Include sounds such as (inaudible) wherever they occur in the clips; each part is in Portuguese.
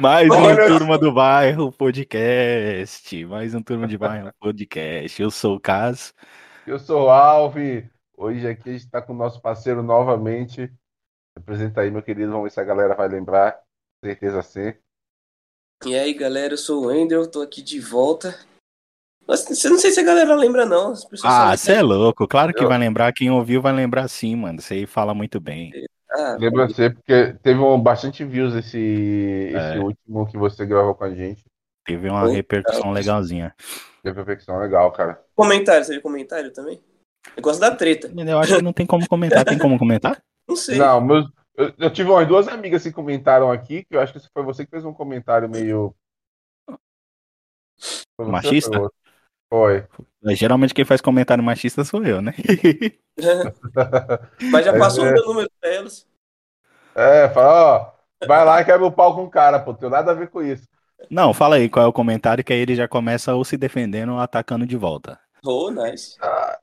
Mais um Olha Turma do Bairro podcast. Mais um Turma de Bairro podcast. Eu sou o Cas. Eu sou o Alve. Hoje aqui a gente está com o nosso parceiro novamente. Apresenta aí, meu querido. Vamos ver se a galera vai lembrar. Certeza sim. E aí, galera, eu sou o Wendel, tô aqui de volta. Eu não sei se a galera lembra, não. As pessoas Ah, você é louco. Claro que Eu- vai lembrar. Quem ouviu vai lembrar sim, mano. Você aí fala muito bem. Ah, Lembra você, porque teve um, bastante views esse, esse É. último que você gravou com a gente. Teve uma Opa. repercussão legalzinha. Teve perfeição legal, cara. comentário, você viu comentário também? Eu gosto da treta. Eu acho que não tem como comentar. Tem como comentar? (laughs) Não sei. Não, meus, eu, eu tive umas duas amigas que comentaram aqui, que eu acho que foi você que fez um comentário meio. Foi Machista? Foi. Geralmente quem faz comentário machista sou eu, né? (laughs) Mas já passou é. o meu número pra elas. É, fala, ó, vai lá e quebra o pau com o cara, pô, tem nada a ver com isso. Não, fala aí qual é o comentário que aí ele já começa ou se defendendo ou atacando de volta. Oh, nice.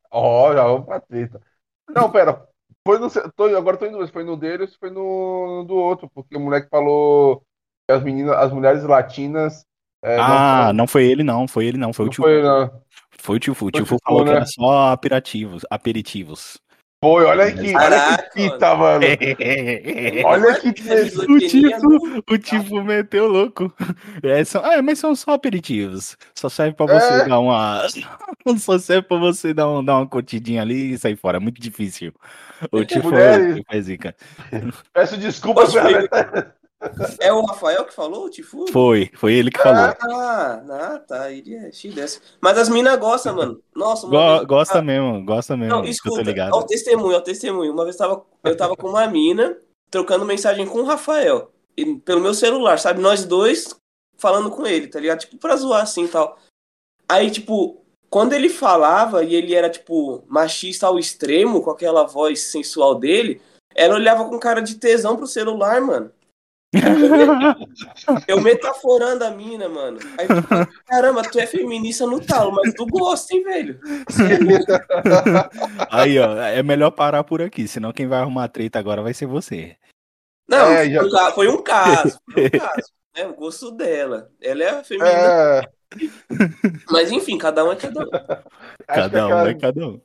Ó, já vamos pra treta. Não, pera, foi no, tô, agora tô indo, foi no dele ou se foi no, no do outro, porque o moleque falou que as meninas, as mulheres latinas. É, ah, não, não foi ele não, foi ele não, foi o não tio. foi, não. Foi o tio Fu. O tio Fu o falou Fu, que né? era só aperitivos. aperitivos. Foi, olha aqui, olha que fita, mano. (laughs) Olha que O tipo, o tipo meteu louco. É, são, ah, mas são só aperitivos. Só serve pra você É. dar uma. (laughs) Só serve pra você dar, um, dar uma curtidinha ali e sair fora. É muito difícil. O tipo Mulheres. tipo é zica. Peço desculpas pela É o Rafael que falou, o Tifu? Foi, foi ele que falou. Ah, ah, tá. Ele é dessa. Mas as minas gostam, mano. Nossa, Go- gosta Ah, mesmo, gosta mesmo. Não, eu escuta, ligado. ao testemunho, ao testemunho. Uma vez tava, eu tava com uma mina trocando mensagem com o Rafael. E, pelo meu celular, sabe? Nós dois falando com ele, tá ligado? Tipo, pra zoar assim e tal. Aí, tipo, quando ele falava e ele era, tipo, machista ao extremo, com aquela voz sensual dele, ela olhava com cara de tesão pro celular, mano. Eu metaforando a mina, mano. Aí, caramba, tu é feminista no talo, mas tu gosta, hein, velho? Aí, ó, é melhor parar por aqui, senão quem vai arrumar treta agora vai ser você. Não, É, já- foi um ca- foi um caso. (laughs) Foi um caso. né? O gosto dela. Ela é feminina. É, Mas enfim, cada um é cada um. (laughs) Cada um aquela- é cada um.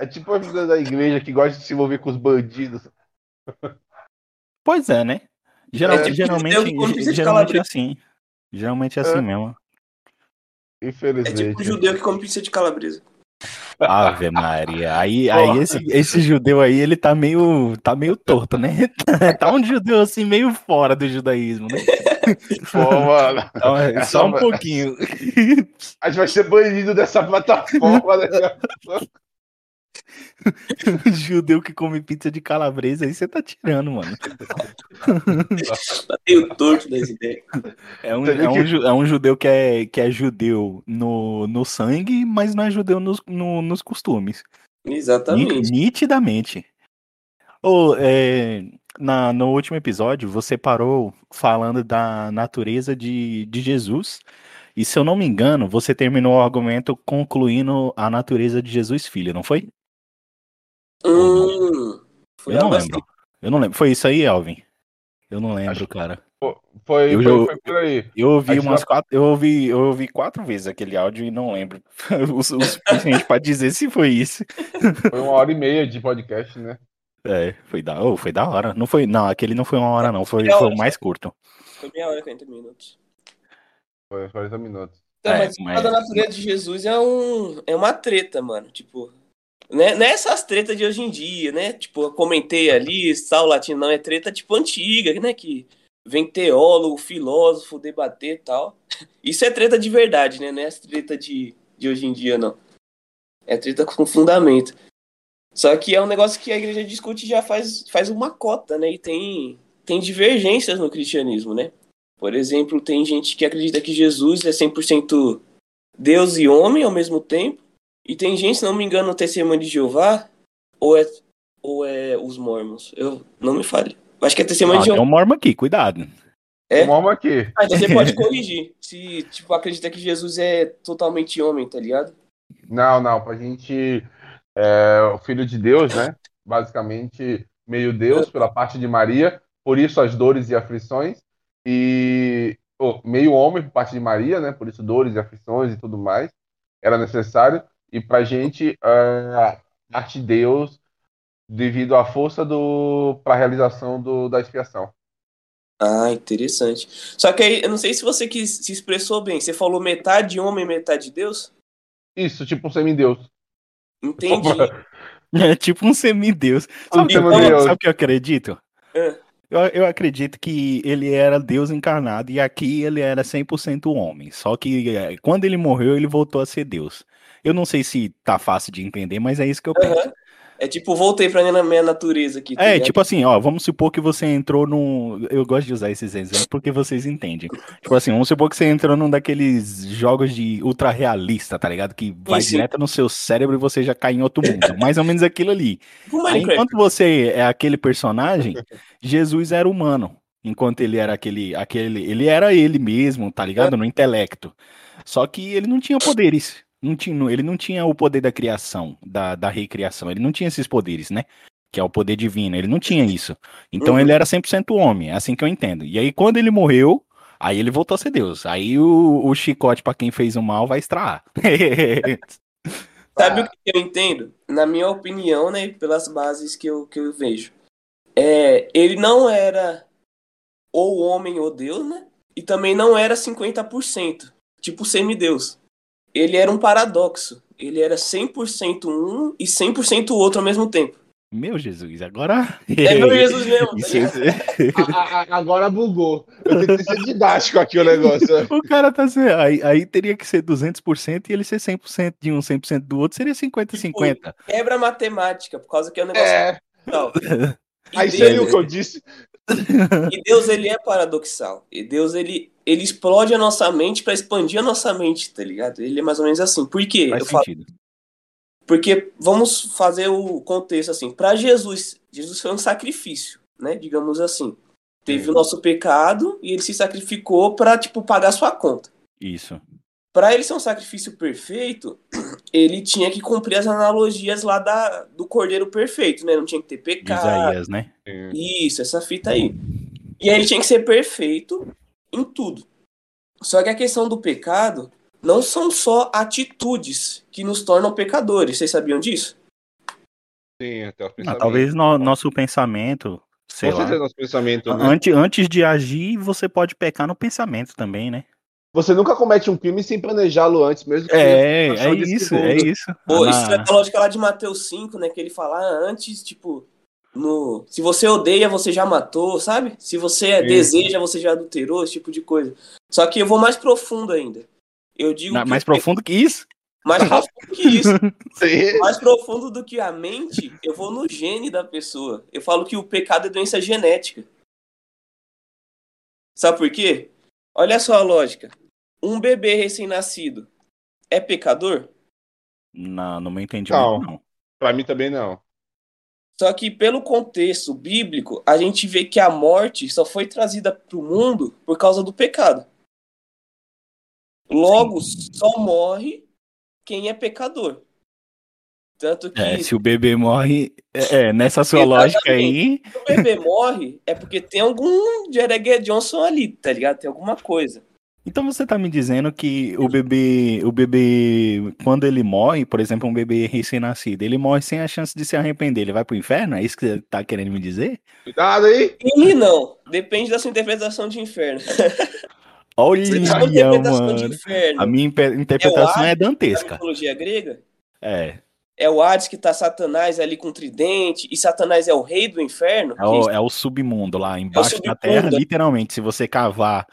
é tipo a vida da igreja que gosta de se envolver com os bandidos. Pois é, né? Geral- É, tipo, geralmente geralmente é assim. Geralmente é assim É. mesmo. É Infelizmente. tipo o judeu que come pizza de calabresa. Ave Maria. Aí, (laughs) aí esse, esse judeu aí, ele tá meio, tá meio torto, né? (laughs) Tá um judeu assim meio fora do judaísmo, né? (laughs) Pô, mano. Então, é só um pouquinho. A gente vai ser banido dessa plataforma, né? (laughs) judeu que come pizza de calabresa, aí você tá tirando, mano. Tá meio torto das ideias. É um, é um, é um judeu que é, que é judeu no, no sangue, mas não é judeu nos, no- nos costumes. Exatamente. Nitidamente. Ô, é, na, no último episódio, você parou falando da natureza de, de Jesus. E se eu não me engano, você terminou o argumento concluindo a natureza de Jesus Filho, não foi? Hum, foi eu não lembro. Eu não lembro. Foi isso aí, Alvin? Eu não lembro, Acho- cara. Foi, Eu foi, já- foi por aí. Eu ouvi A umas quatro. Eu ouvi, eu ouvi quatro vezes aquele áudio e não lembro (laughs) o, su- o suficiente pra dizer se foi isso. Foi uma hora e meia de podcast, né? É, foi da, oh, foi da hora. Não foi, não, aquele não foi uma hora, não. Foi, foi o mais curto. Foi meia hora, 40 minutos. Foi 40 minutos. Então, É, mas, mas- da natureza de Jesus é, um, é uma treta, mano. Tipo, né, não é essas tretas de hoje em dia, né? Tipo, eu comentei ali, sal latino não é treta tipo antiga, né? Que vem teólogo, filósofo debater e tal. Isso é treta de verdade, né? Não é essa treta de, de hoje em dia, não. É treta com fundamento. Só que é um negócio que a igreja discute já faz, faz uma cota, né? E tem, tem divergências no cristianismo, né? Por exemplo, tem gente que acredita que Jesus é 100% Deus e homem ao mesmo tempo. E tem gente, se não me engano, no Testemunho de Jeová, ou é, ou é os mormons. Eu não me fale. Acho que é Testemunho Ah, de Jeová. um mormo aqui, cuidado. É? Vamos aqui. Ah, então você pode (laughs) corrigir. Se, tipo, acredita que Jesus é totalmente homem, tá ligado? Não, não, pra gente. É, o filho de Deus, né? Basicamente, meio Deus pela parte de Maria, por isso as dores e aflições, e oh, meio homem por parte de Maria, né? Por isso dores e aflições e tudo mais, era necessário, e pra gente, é, arte Deus devido à força do para a realização do, da expiação. Ah, interessante. Só que aí, eu não sei se você que se expressou bem. Você falou metade homem, metade Deus? Isso, tipo um semideus. Entendi. (laughs) É tipo um semideus. Um Sabe, o que eu- semideus. sabe o que eu acredito? É. Eu, eu acredito que ele era Deus encarnado e aqui ele era 100% homem. Só que é, quando ele morreu, ele voltou a ser Deus. Eu não sei se tá fácil de entender, mas é isso que eu penso. Aham. É tipo, voltei pra minha, natureza aqui. tá É, ligado? tipo assim, ó, vamos supor que você entrou num. Eu gosto de usar esses exemplos porque vocês entendem. Tipo assim, vamos supor que você entrou num daqueles jogos de ultra realista, tá ligado? Que vai sim. direto no seu cérebro e você já cai em outro mundo. Mais ou menos aquilo ali. (laughs) Aí, enquanto você é aquele personagem, Jesus era humano. Enquanto ele era aquele, aquele. Ele era ele mesmo, tá ligado? No intelecto. Só que ele não tinha poderes. Não tinha, ele não tinha o poder da criação, da, da recriação. Ele não tinha esses poderes, né? Que é o poder divino. Ele não tinha isso. Então Uhum. ele era 100% homem. É assim que eu entendo. E aí, quando ele morreu. Aí ele voltou a ser Deus. Aí o, o chicote pra quem fez o mal vai estralar. (laughs) Sabe o que eu entendo? Na minha opinião, né, pelas bases que eu, que eu vejo. É, ele não era ou homem ou Deus, né? E também não era 50%, tipo semideus. Ele era um paradoxo. Ele era 100% um e 100% o outro ao mesmo tempo. Meu Jesus, agora. É meu Jesus mesmo. (laughs) tá é- A- a- agora bugou. Eu tenho que ser didático aqui o negócio. (laughs) O cara tá sendo. Aí, aí teria que ser 200% e ele ser 100% de um, 100% do outro, seria 50-50. Quebra a matemática, por causa que é um negócio É. E aí Deus- seria o que eu disse. E Deus, ele é paradoxal. E Deus, ele, ele explode a nossa mente pra expandir a nossa mente, tá ligado? Ele é mais ou menos assim. Por quê? Faz Eu falo, sentido. porque vamos fazer o contexto assim. Pra Jesus, Jesus foi um sacrifício, né? Digamos assim. Teve Sim. o nosso pecado e ele se sacrificou pra, tipo, pagar sua conta. Isso. Pra ele ser um sacrifício perfeito, (clears throat) ele tinha que cumprir as analogias lá da, do cordeiro perfeito, né? Não tinha que ter pecado, Isaías, né? Isso, essa fita aí. E aí ele tinha que ser perfeito em tudo. Só que a questão do pecado não são só atitudes que nos tornam pecadores. Vocês sabiam disso? Sim, até o Ah, pensamento. talvez no- nosso pensamento, sei Com lá. nosso pensamento. né? Antes, antes de agir, você pode pecar no pensamento também, né? Você nunca comete um crime sem planejá-lo antes, mesmo que É, é isso, é isso. Pô, Ah, isso é a lógica lá de Mateus 5, né? Que ele fala ah, antes, tipo, no, se você odeia, você já matou, sabe? Se você Sim. deseja, você já adulterou, esse tipo de coisa. Só que eu vou mais profundo ainda. Eu digo que mais pe- profundo que isso? mais (laughs) profundo que isso. (laughs) Sim. mais profundo do que a mente, eu vou no gene da pessoa. Eu falo que o pecado é doença genética. Sabe por quê? Olha só a lógica. Um bebê recém-nascido é pecador? Não, no meu entendimento, Não. não. Pra mim também não. Só que pelo contexto bíblico, a gente vê que a morte só foi trazida para o mundo por causa do pecado. Logo, só morre quem é pecador. Tanto que É, se o bebê morre, é, é, nessa sua lógica aí, se o bebê morre, é porque tem algum Jeregué Johnson ali, tá ligado? Tem alguma coisa. Então você tá me dizendo que o bebê, o bebê, quando ele morre, por exemplo, um bebê recém-nascido, ele morre sem a chance de se arrepender, ele vai pro inferno? É isso que você tá querendo me dizer? Cuidado aí. E não, depende da sua interpretação de inferno. (laughs) Olha, mano. inferno A minha impe- interpretação é Hades, da dantesca. mitologia grega, É, é o Hades que tá Satanás ali com tridente, e Satanás é o rei do inferno. é o, é o submundo lá embaixo da submundo, terra, é. literalmente. Se você cavar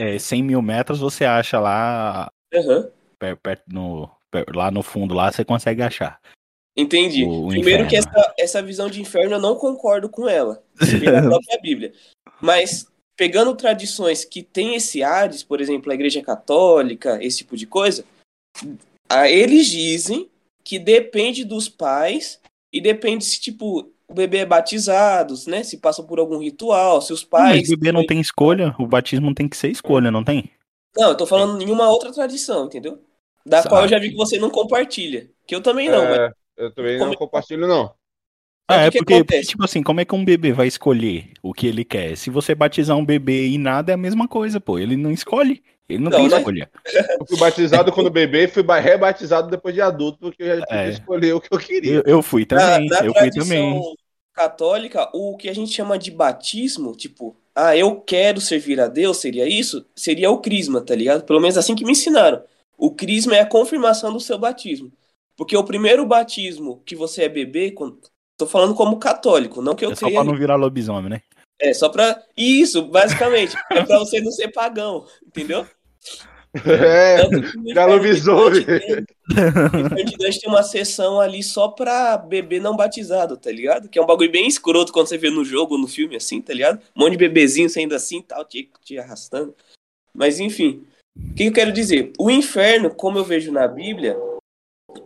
é, é, 100 mil metros, você acha lá, Aham, per- perto no, per- lá no fundo, lá você consegue achar. entendi. O- o Primeiro que essa, essa visão de inferno eu não concordo com ela, pela própria (laughs) Bíblia. Mas pegando tradições que tem esse Hades, por exemplo, a Igreja Católica, esse tipo de coisa, a- eles dizem que depende dos pais e depende se, tipo, o bebê é batizado, né? Se passa por algum ritual, se os pais. Mas o bebê não tem escolha, o batismo tem que ser escolha, não tem? Não, eu tô falando em uma outra tradição, entendeu? Da Sabe. qual eu já vi que você não compartilha. Que eu também não, mas É, eu também não Como- compartilho, não. Ah, é porque, porque, tipo assim, como é que um bebê vai escolher o que ele quer? Se você batizar um bebê e nada é a mesma coisa, pô. Ele não escolhe. Ele não, não tem né? escolha. Eu fui batizado quando bebê e fui rebatizado depois de adulto, porque eu já é. escolher o que eu queria. Eu, eu fui também, na, na eu fui também. católica, o que a gente chama de batismo, tipo, ah, eu quero servir a Deus, seria isso? Seria o crisma, tá ligado? Pelo menos assim que me ensinaram. O crisma é a confirmação do seu batismo. Porque o primeiro batismo que você é bebê, quando... tô falando como católico, não que eu é só pra não virar lobisomem, né? É, só pra. Isso, basicamente. (laughs) é pra você não ser pagão, entendeu? É, galovisou. Dante tem uma sessão ali só pra bebê não batizado, tá ligado? Que é um bagulho bem escroto quando você vê no jogo, no filme, assim, tá ligado? Um monte de bebezinho saindo assim tal, te, te arrastando. Mas enfim, o que eu quero dizer? O inferno, como eu vejo na Bíblia,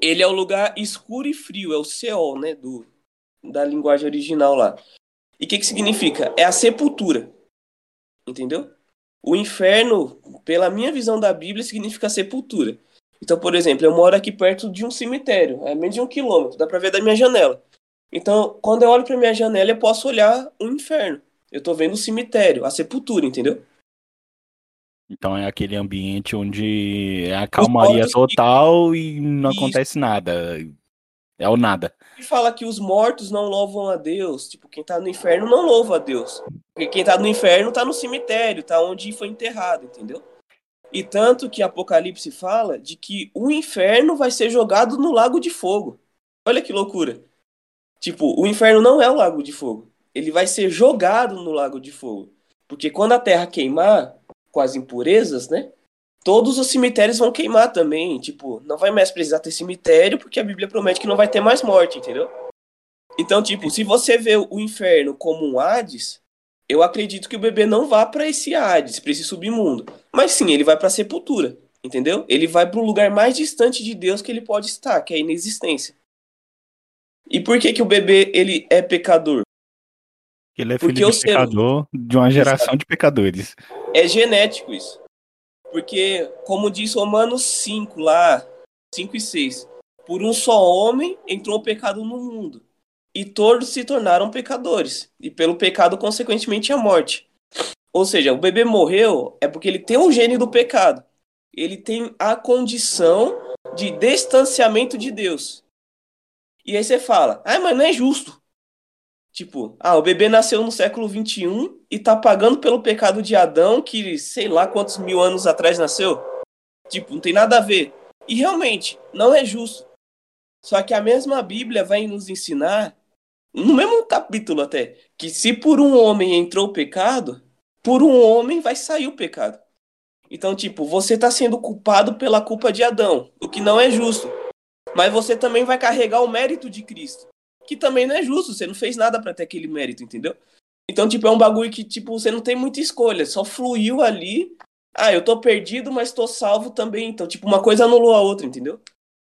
ele é o lugar escuro e frio, é o Seol, né? Do, da linguagem original lá. E o que, que significa? É a sepultura. Entendeu? O inferno, pela minha visão da Bíblia, significa sepultura. Então, por exemplo, eu moro aqui perto de um cemitério, é menos de um quilômetro, dá pra ver da minha janela. Então, quando eu olho pra minha janela, eu posso olhar o inferno. Eu tô vendo o cemitério, a sepultura, entendeu? Então é aquele ambiente onde é a calmaria total e não Isso. acontece nada. É o nada. E fala que os mortos não louvam a Deus. Tipo, quem tá no inferno não louva a Deus. Porque quem tá no inferno tá no cemitério, tá onde foi enterrado, entendeu? E tanto que Apocalipse fala de que o inferno vai ser jogado no lago de fogo. Olha que loucura. Tipo, o inferno não é o lago de fogo. Ele vai ser jogado no lago de fogo. Porque quando a terra queimar com as impurezas, né? Todos os cemitérios vão queimar também. Tipo, não vai mais precisar ter cemitério, porque a Bíblia promete que não vai ter mais morte, entendeu? Então, tipo, se você vê o inferno como um Hades, eu acredito que o bebê não vá para esse Hades, para esse submundo. Mas sim, ele vai para a sepultura, entendeu? Ele vai para o lugar mais distante de Deus que ele pode estar, que é a inexistência. E por que que o bebê ele é pecador? Ele é filho Porque de pecador de uma geração de pecadores. É genético isso. Porque, como diz Romanos 5 lá, 5 e 6, por um só homem entrou o pecado no mundo, e todos se tornaram pecadores, e pelo pecado, consequentemente, a morte. Ou seja, o bebê morreu é porque ele tem um gênio do pecado. Ele tem a condição de distanciamento de Deus. E aí você fala, ah, mas não é justo. Tipo, ah, o bebê nasceu no século 21 e tá pagando pelo pecado de Adão, que sei lá quantos mil anos atrás nasceu. Tipo, não tem nada a ver. E realmente, não é justo. Só que a mesma Bíblia vai nos ensinar, no mesmo capítulo até, que se por um homem entrou o pecado, por um homem vai sair o pecado. Então, tipo, você está sendo culpado pela culpa de Adão, o que não é justo. Mas você também vai carregar o mérito de Cristo que também não é justo, você não fez nada para ter aquele mérito, entendeu? Então, tipo, é um bagulho que, tipo, você não tem muita escolha, só fluiu ali. Ah, eu tô perdido, mas tô salvo também. Então, tipo, uma coisa anulou a outra, entendeu?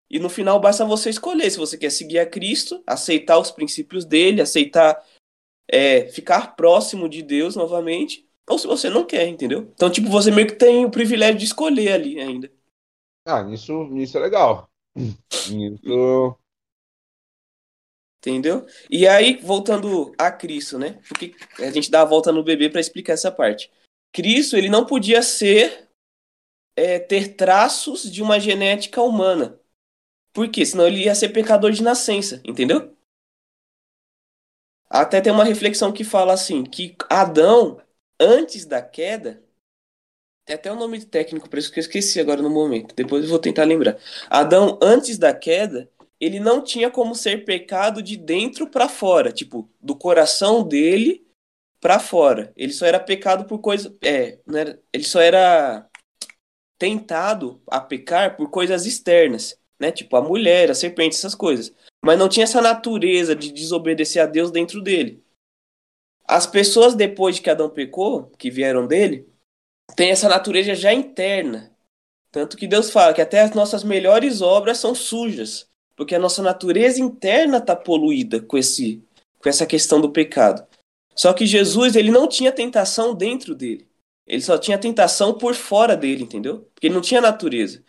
E no final basta você escolher se você quer seguir a Cristo, aceitar os princípios dele, aceitar é, ficar próximo de Deus novamente, ou se você não quer, entendeu? Então, tipo, você meio que tem o privilégio de escolher ali ainda. Ah, isso, isso é legal. (clears throat) Isso Entendeu? E aí, voltando a Cristo, né? Porque a gente dá a volta no bebê para explicar essa parte. Cristo, ele não podia ser é, ter traços de uma genética humana. Por quê? Senão ele ia ser pecador de nascença, entendeu? Até tem uma reflexão que fala assim, que Adão, antes da queda, tem até um nome técnico para isso que eu esqueci agora no momento, depois eu vou tentar lembrar. Adão, antes da queda, ele não tinha como ser pecado de dentro para fora, tipo, do coração dele para fora. Ele só era pecado por coisa, é, ele só era tentado a pecar por coisas externas, né? Tipo a mulher, a serpente, essas coisas. Mas não tinha essa natureza de desobedecer a Deus dentro dele. As pessoas depois de que Adão pecou, que vieram dele, têm essa natureza já interna. Tanto que Deus fala que até as nossas melhores obras são sujas porque a nossa natureza interna está poluída com esse com essa questão do pecado. Só que Jesus ele não tinha tentação dentro dele. Ele só tinha tentação por fora dele, entendeu? Porque ele não tinha natureza.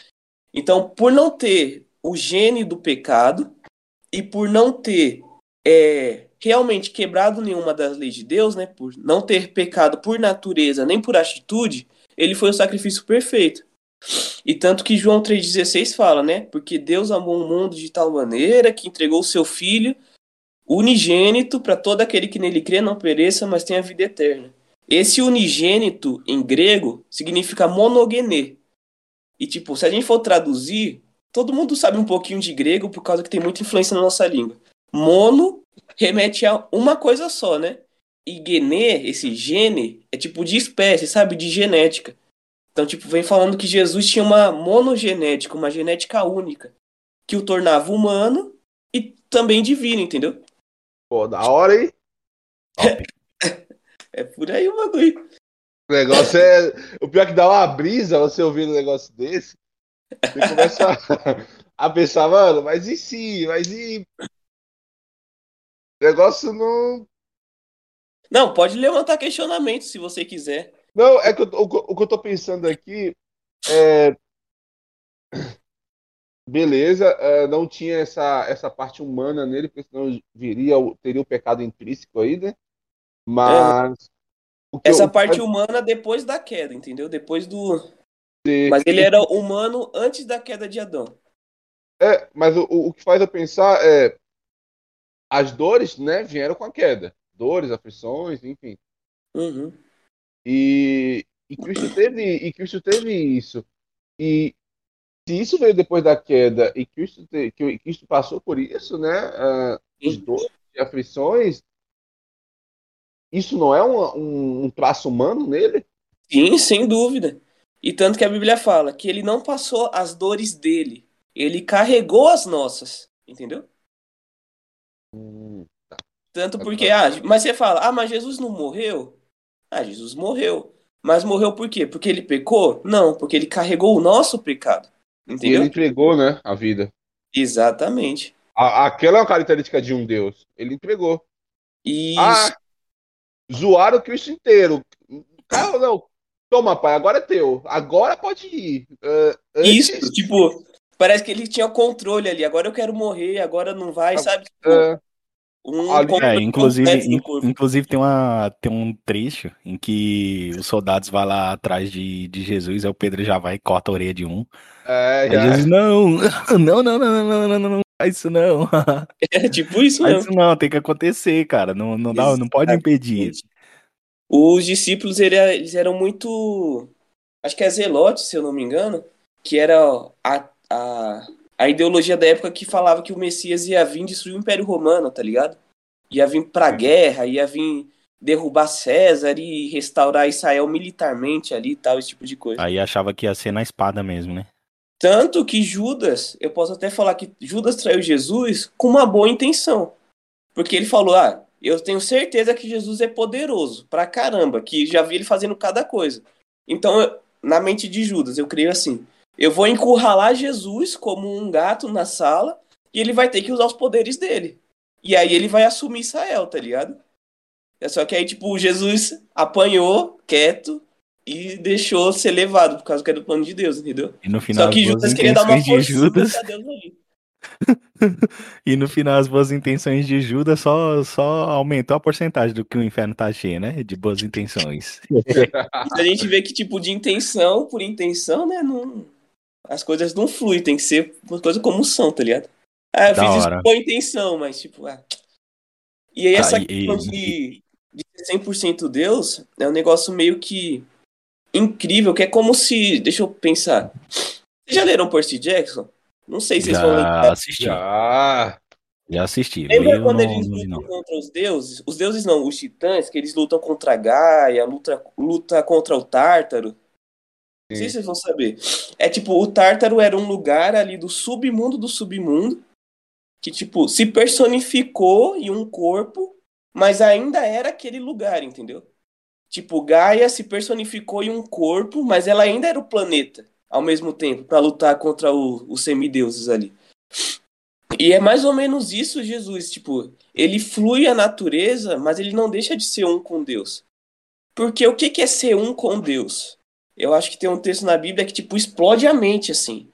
Então, por não ter o gene do pecado e por não ter é, realmente quebrado nenhuma das leis de Deus, né, por não ter pecado por natureza nem por atitude, ele foi o sacrifício perfeito. E tanto que João 3,16 fala, né? Porque Deus amou o mundo de tal maneira que entregou o seu Filho unigênito para todo aquele que nele crê não pereça, mas tenha vida eterna. Esse unigênito em grego significa monogené. E tipo, se a gente for traduzir, todo mundo sabe um pouquinho de grego por causa que tem muita influência na nossa língua. Mono remete a uma coisa só, né? E gené, esse gene, é tipo de espécie, sabe? De genética. Então, tipo, vem falando que Jesus tinha uma monogenética, uma genética única, que o tornava humano e também divino, entendeu? Pô, da hora, hein? (laughs) É por aí o bagulho. O negócio é. O pior é que dá uma brisa você ouvindo um negócio desse. Você começa a, (laughs) a pensar, mano, mas e se? Mas e. O negócio não. Não, pode levantar questionamento se você quiser. Não, é que eu, o, o que eu tô pensando aqui é. Beleza, é, não tinha essa, essa parte humana nele, porque senão viria, teria o pecado intrínseco aí, né? Mas. que Essa eu- parte humana depois da queda, entendeu? Depois do. Mas ele era humano antes da queda de Adão. É, mas o, o o que faz eu pensar é. As dores, né, vieram com a queda. Dores, aflições, enfim. Uhum. E, e Cristo teve e Cristo teve isso. E se isso veio depois da queda e Cristo te- que Cristo passou por isso, né? ah, Sim. dores e aflições, isso não é um, um, um traço humano nele? Sim, sem dúvida. E tanto que a Bíblia fala que ele não passou as dores dele, ele carregou as nossas, entendeu? Tanto porque, ah, mas você fala, ah, mas Jesus não morreu? Ah, Jesus morreu. Mas morreu por quê? Porque ele pecou? Não, porque ele carregou o nosso pecado. E Entendeu? ele entregou, né, a vida. Exatamente. A- aquela é uma característica de um Deus. Ele entregou. Isso. Ah, zoaram o Cristo inteiro. Cara, não. Toma, pai, agora é teu. Agora pode ir. Ah, antes, Isso, tipo, parece que ele tinha controle ali. Agora eu quero morrer, agora não vai, Ah, sabe? Tipo, ah, um É, inclusive, in- inclusive tem, uma, tem um trecho em que os soldados vão lá atrás de, de Jesus, aí o Pedro já vai e corta a orelha de um. é, Aí Jesus, não, (laughs) não, não, não, não, não, não, não, não, faz isso não. (laughs) É tipo isso Faz mesmo. isso não, tem que acontecer, cara. Não, não, dá, não pode impedir. Os discípulos ele- eles eram muito. Acho que é Zelote, se eu não me engano, que era a, a, a ideologia da época que falava que o Messias ia vir destruir o Império Romano, tá ligado? Ia vir pra guerra, ia vir derrubar César e restaurar Israel militarmente ali e tal, esse tipo de coisa. Aí achava que ia ser na espada mesmo, né? Tanto que Judas, eu posso até falar que Judas traiu Jesus com uma boa intenção. Porque ele falou: Ah, eu tenho certeza que Jesus é poderoso pra caramba, que já vi ele fazendo cada coisa. Então, na mente de Judas, eu creio assim: eu vou encurralar Jesus como um gato na sala e ele vai ter que usar os poderes dele. E aí ele vai assumir Israel, tá ligado? É só que aí, tipo, Jesus apanhou quieto e deixou ser levado, por causa que era do plano de Deus, entendeu? E no final Só que Judas queria dar uma intenções de força Judas. pra Deus ali. (laughs) E no final as boas intenções de Judas só, só aumentou a porcentagem do que o inferno tá cheio, né? De boas intenções. (laughs) A gente vê que, tipo, de intenção por intenção, né? Não... As coisas não fluem, tem que ser uma coisa como são, tá ligado? Ah, eu Da fiz isso hora. com boa intenção, mas, tipo, ah. E aí, essa Ah, questão e- de, de ser 100% Deus é um negócio meio que incrível, que é como se. Deixa eu pensar. Vocês já leram Percy Jackson? Não sei se vocês vão Já lembrar. assisti, já, Já. assisti. Lembra Meio quando não, eles lutam não. contra os deuses? Os deuses não, os titãs, que eles lutam contra a Gaia, luta, luta contra o Tártaro. Não sei se vocês vão saber. É tipo, o Tártaro era um lugar ali do submundo do submundo, que tipo, se personificou em um corpo, mas ainda era aquele lugar, entendeu? Tipo, Gaia se personificou em um corpo, mas ela ainda era o planeta, ao mesmo tempo, pra lutar contra o- os semideuses ali. E é mais ou menos isso, Jesus. Tipo, ele flui a natureza, mas ele não deixa de ser um com Deus. Porque o que que é ser um com Deus? Eu acho que tem um texto na Bíblia que, tipo, explode a mente, assim.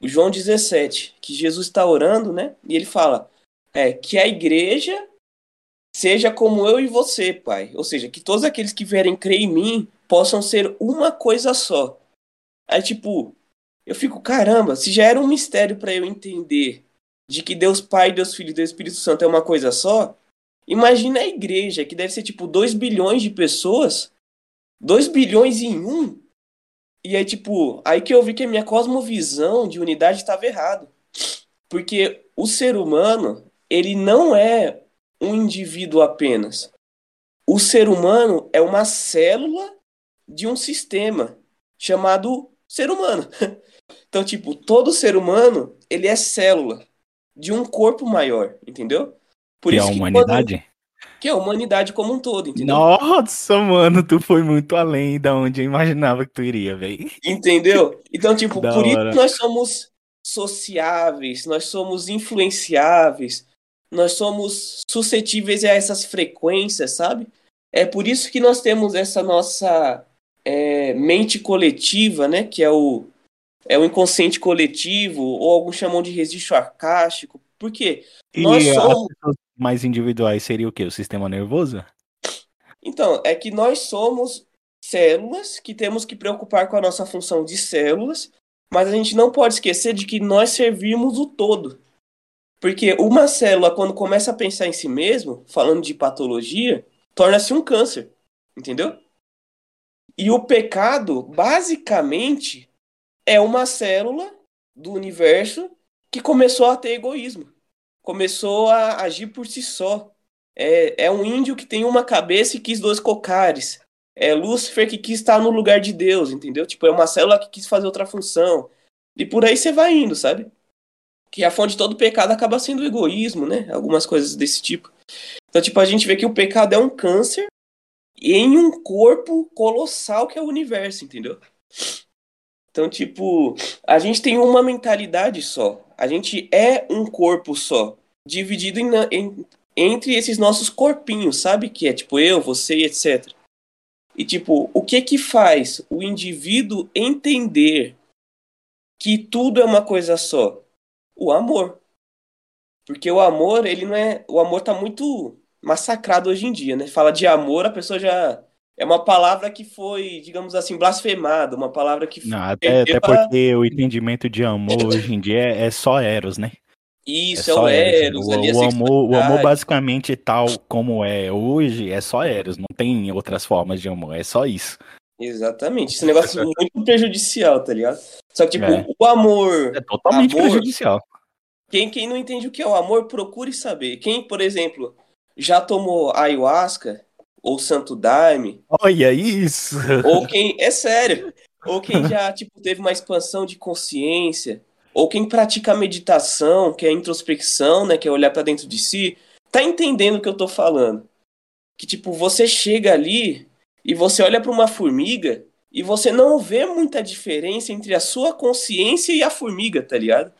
O João 17, que Jesus está orando, né? E ele fala é, que a igreja seja como eu e você, Pai. Ou seja, que todos aqueles que vierem crer em mim possam ser uma coisa só. Aí, tipo, eu fico, caramba, se já era um mistério para eu entender de que Deus Pai, Deus Filho e Deus Espírito Santo é uma coisa só, imagina a igreja, que deve ser tipo 2 bilhões de pessoas, 2 bilhões em um. E aí, tipo, aí que eu vi que a minha cosmovisão de unidade estava errado. Porque o ser humano, ele não é um indivíduo apenas. O ser humano é uma célula de um sistema chamado ser humano. (laughs) Então, tipo, todo ser humano, ele é célula de um corpo maior, entendeu? Por isso a humanidade? Que é a humanidade como um todo, entendeu? Nossa, mano, tu foi muito além da onde eu imaginava que tu iria, velho. Entendeu? Então, tipo, por hora. isso nós somos sociáveis, nós somos influenciáveis, nós somos suscetíveis a essas frequências, sabe? É por isso que nós temos essa nossa é, mente coletiva, né? Que é o, é o inconsciente coletivo, ou alguns chamam de registro arcástico. Por quê? E nós somos... mais individuais seria o quê? O sistema nervoso? Então, é que nós somos células que temos que preocupar com a nossa função de células, mas a gente não pode esquecer de que nós servimos o todo. Porque uma célula, quando começa a pensar em si mesmo, falando de patologia, torna-se um câncer. Entendeu? E o pecado, basicamente, é uma célula do universo que começou a ter egoísmo. Começou a agir por si só. É, é um índio que tem uma cabeça e quis dois cocares. É Lúcifer que quis estar no lugar de Deus, entendeu? Tipo, é uma célula que quis fazer outra função. E por aí você vai indo, sabe? que a fonte de todo pecado acaba sendo o egoísmo, né? Algumas coisas desse tipo. Então, tipo, a gente vê que o pecado é um câncer em um corpo colossal que é o universo, entendeu? Então, tipo, a gente tem uma mentalidade só. A gente é um corpo só, dividido em, em, entre esses nossos corpinhos, sabe? Que é tipo eu, você e etc. E tipo, o que que faz o indivíduo entender que tudo é uma coisa só? o amor. Porque o amor, ele não é. O amor tá muito massacrado hoje em dia, né? Fala de amor, a pessoa já. É uma palavra que foi, digamos assim, blasfemada, uma palavra que Não, até, até porque o entendimento de amor hoje em dia é, é só Eros, né? Isso, é, é o Eros. Eros. O, o, amor, o amor, basicamente, tal como é hoje, é só Eros. Não tem outras formas de amor, é só isso. Exatamente. Esse negócio é muito (laughs) prejudicial, tá ligado? Só que, tipo, é. o amor. É totalmente amor, prejudicial. Quem, quem não entende o que é o amor, procure saber. Quem, por exemplo, já tomou ayahuasca ou santo daime. Olha isso! Ou quem. É sério. Ou quem já, (laughs) tipo, teve uma expansão de consciência. Ou quem pratica meditação, que é introspecção, né? Que é olhar para dentro de si. Tá entendendo o que eu tô falando? Que, tipo, você chega ali e você olha para uma formiga e você não vê muita diferença entre a sua consciência e a formiga, tá ligado?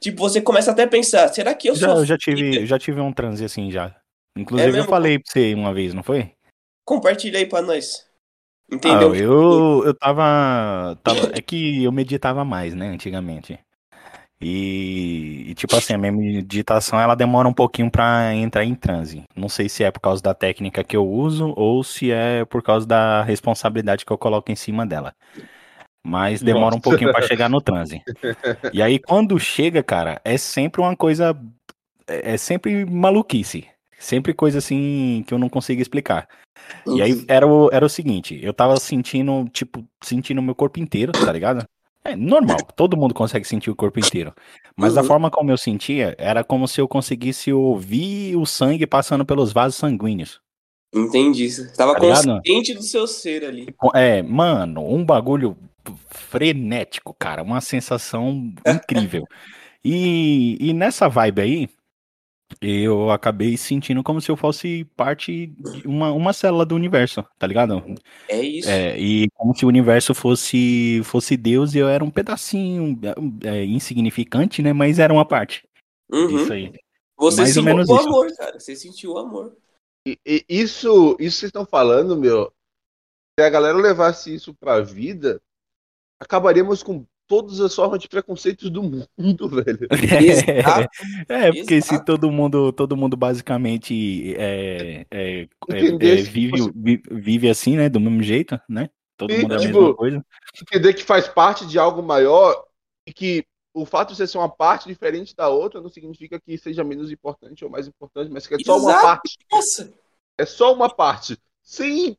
Tipo, você começa até a pensar, será que eu já, sou. Eu já tive, já tive um transe assim já. Inclusive, é eu falei pra você uma vez, não foi? Compartilha aí pra nós. Entendeu? Ah, eu, eu tava, tava. É que eu meditava mais, né, antigamente. E, e, tipo assim, a minha meditação ela demora um pouquinho para entrar em transe. Não sei se é por causa da técnica que eu uso ou se é por causa da responsabilidade que eu coloco em cima dela. Mas demora Nossa. um pouquinho para (laughs) chegar no transe. E aí quando chega, cara, é sempre uma coisa é, é sempre maluquice. Sempre coisa assim que eu não consigo explicar. E aí era o, era o seguinte, eu tava sentindo, tipo, sentindo o meu corpo inteiro, tá ligado? É normal, todo mundo consegue sentir o corpo inteiro. Mas uhum. da forma como eu sentia, era como se eu conseguisse ouvir o sangue passando pelos vasos sanguíneos. Entendi. Você tava tá consciente do seu ser ali. É, mano, um bagulho frenético, cara. Uma sensação (laughs) incrível. e, e nessa vibe aí, eu acabei sentindo como se eu fosse parte de uma, uma célula do universo, tá ligado? É isso. É, e como se o universo fosse fosse Deus e eu era um pedacinho é, insignificante, né? Mas era uma parte. Uhum. Isso aí. Você Mais sentiu o amor, cara. Você sentiu o amor. E, e, isso, isso vocês estão falando, meu. Se a galera levasse isso pra vida, acabaríamos com todas as formas de preconceitos do mundo, (laughs) velho. É, (laughs) é porque Exato. se todo mundo, todo mundo basicamente é, é, é, é vive, fosse... vive assim, né? Do mesmo jeito, né? Todo e, mundo é a tipo, mesma coisa. Entender que faz parte de algo maior e que o fato de você ser uma parte diferente da outra não significa que seja menos importante ou mais importante, mas que é só Exato. uma parte. Nossa. É só uma parte. Sem,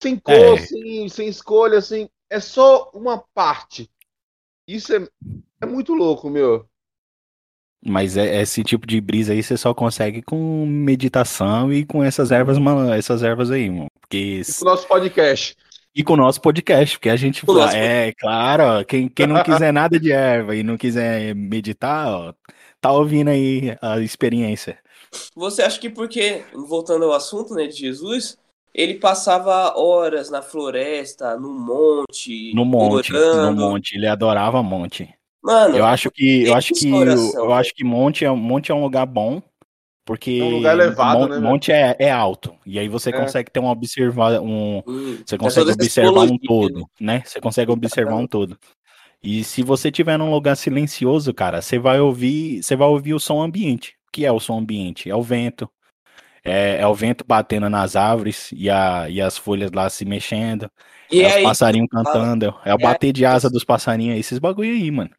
sem cor, é. sem, sem escolha, sem. É só uma parte. Isso é, é muito louco, meu. Mas é, esse tipo de brisa aí você só consegue com meditação e com essas ervas, essas ervas aí, mano. Porque... E com o nosso podcast. E com o nosso podcast, porque a gente fala, é, claro, ó, quem, quem não quiser nada de erva e não quiser meditar, ó, tá ouvindo aí a experiência. Você acha que porque, voltando ao assunto, né, de Jesus, ele passava horas na floresta, no monte, no monte, no monte, ele adorava monte. Mano, eu acho que eu acho que eu, eu acho que monte é monte é um lugar bom porque é um lugar elevado, monte, né, monte é, é alto e aí você é. consegue ter um observar um hum, você consegue observar um todo, né? Você consegue observar um todo. E se você tiver num lugar silencioso, cara, você vai ouvir, você vai ouvir o som ambiente. O que é o som ambiente? É o vento, é, é, o vento batendo nas árvores e, a, e as folhas lá se mexendo. E é os passarinhos cantando. É o é bater de asa dos passarinhos, esses bagulho aí, mano.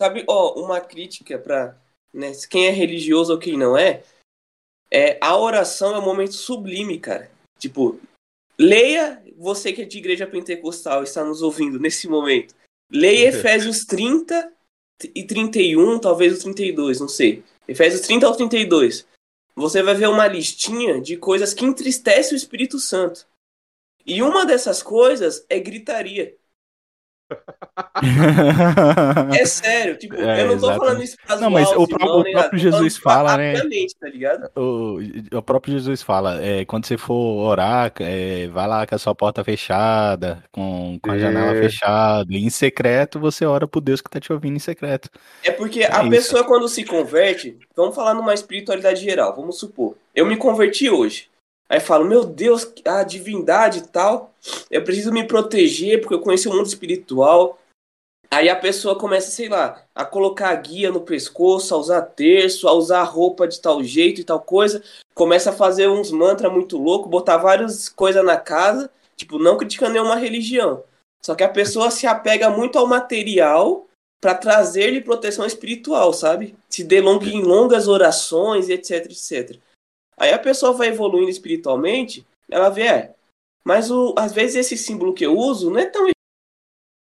Sabe, ó, uma crítica pra né, quem é religioso ou quem não é, é a oração é um momento sublime, cara. Tipo, leia, você que é de igreja pentecostal está nos ouvindo nesse momento. Leia (laughs) Efésios 30 e 31, talvez o 32, não sei. Efésios 30 ao 32 você vai ver uma listinha de coisas que entristecem o Espírito Santo. E uma dessas coisas é gritaria. (laughs) é sério, tipo, é, eu não tô exatamente. falando isso pra Não, mas o, próprio, não, o próprio Jesus fala, né? Tá o, o próprio Jesus fala, é, quando você for orar, é, vai lá com a sua porta fechada, com, com a é. janela fechada, e em secreto você ora pro Deus que tá te ouvindo em secreto. É porque a é pessoa quando se converte, vamos falar numa espiritualidade geral, vamos supor, eu me converti hoje. Aí falo, meu Deus, a divindade e tal, eu preciso me proteger porque eu conheço o mundo espiritual. Aí a pessoa começa, sei lá, a colocar guia no pescoço, a usar terço, a usar roupa de tal jeito e tal coisa. Começa a fazer uns mantras muito loucos, botar várias coisas na casa, tipo, não criticando nenhuma religião. Só que a pessoa se apega muito ao material para trazer-lhe proteção espiritual, sabe? Se delonga em longas orações, etc, etc. Aí a pessoa vai evoluindo espiritualmente, ela vê, é, mas o, às vezes esse símbolo que eu uso não é tão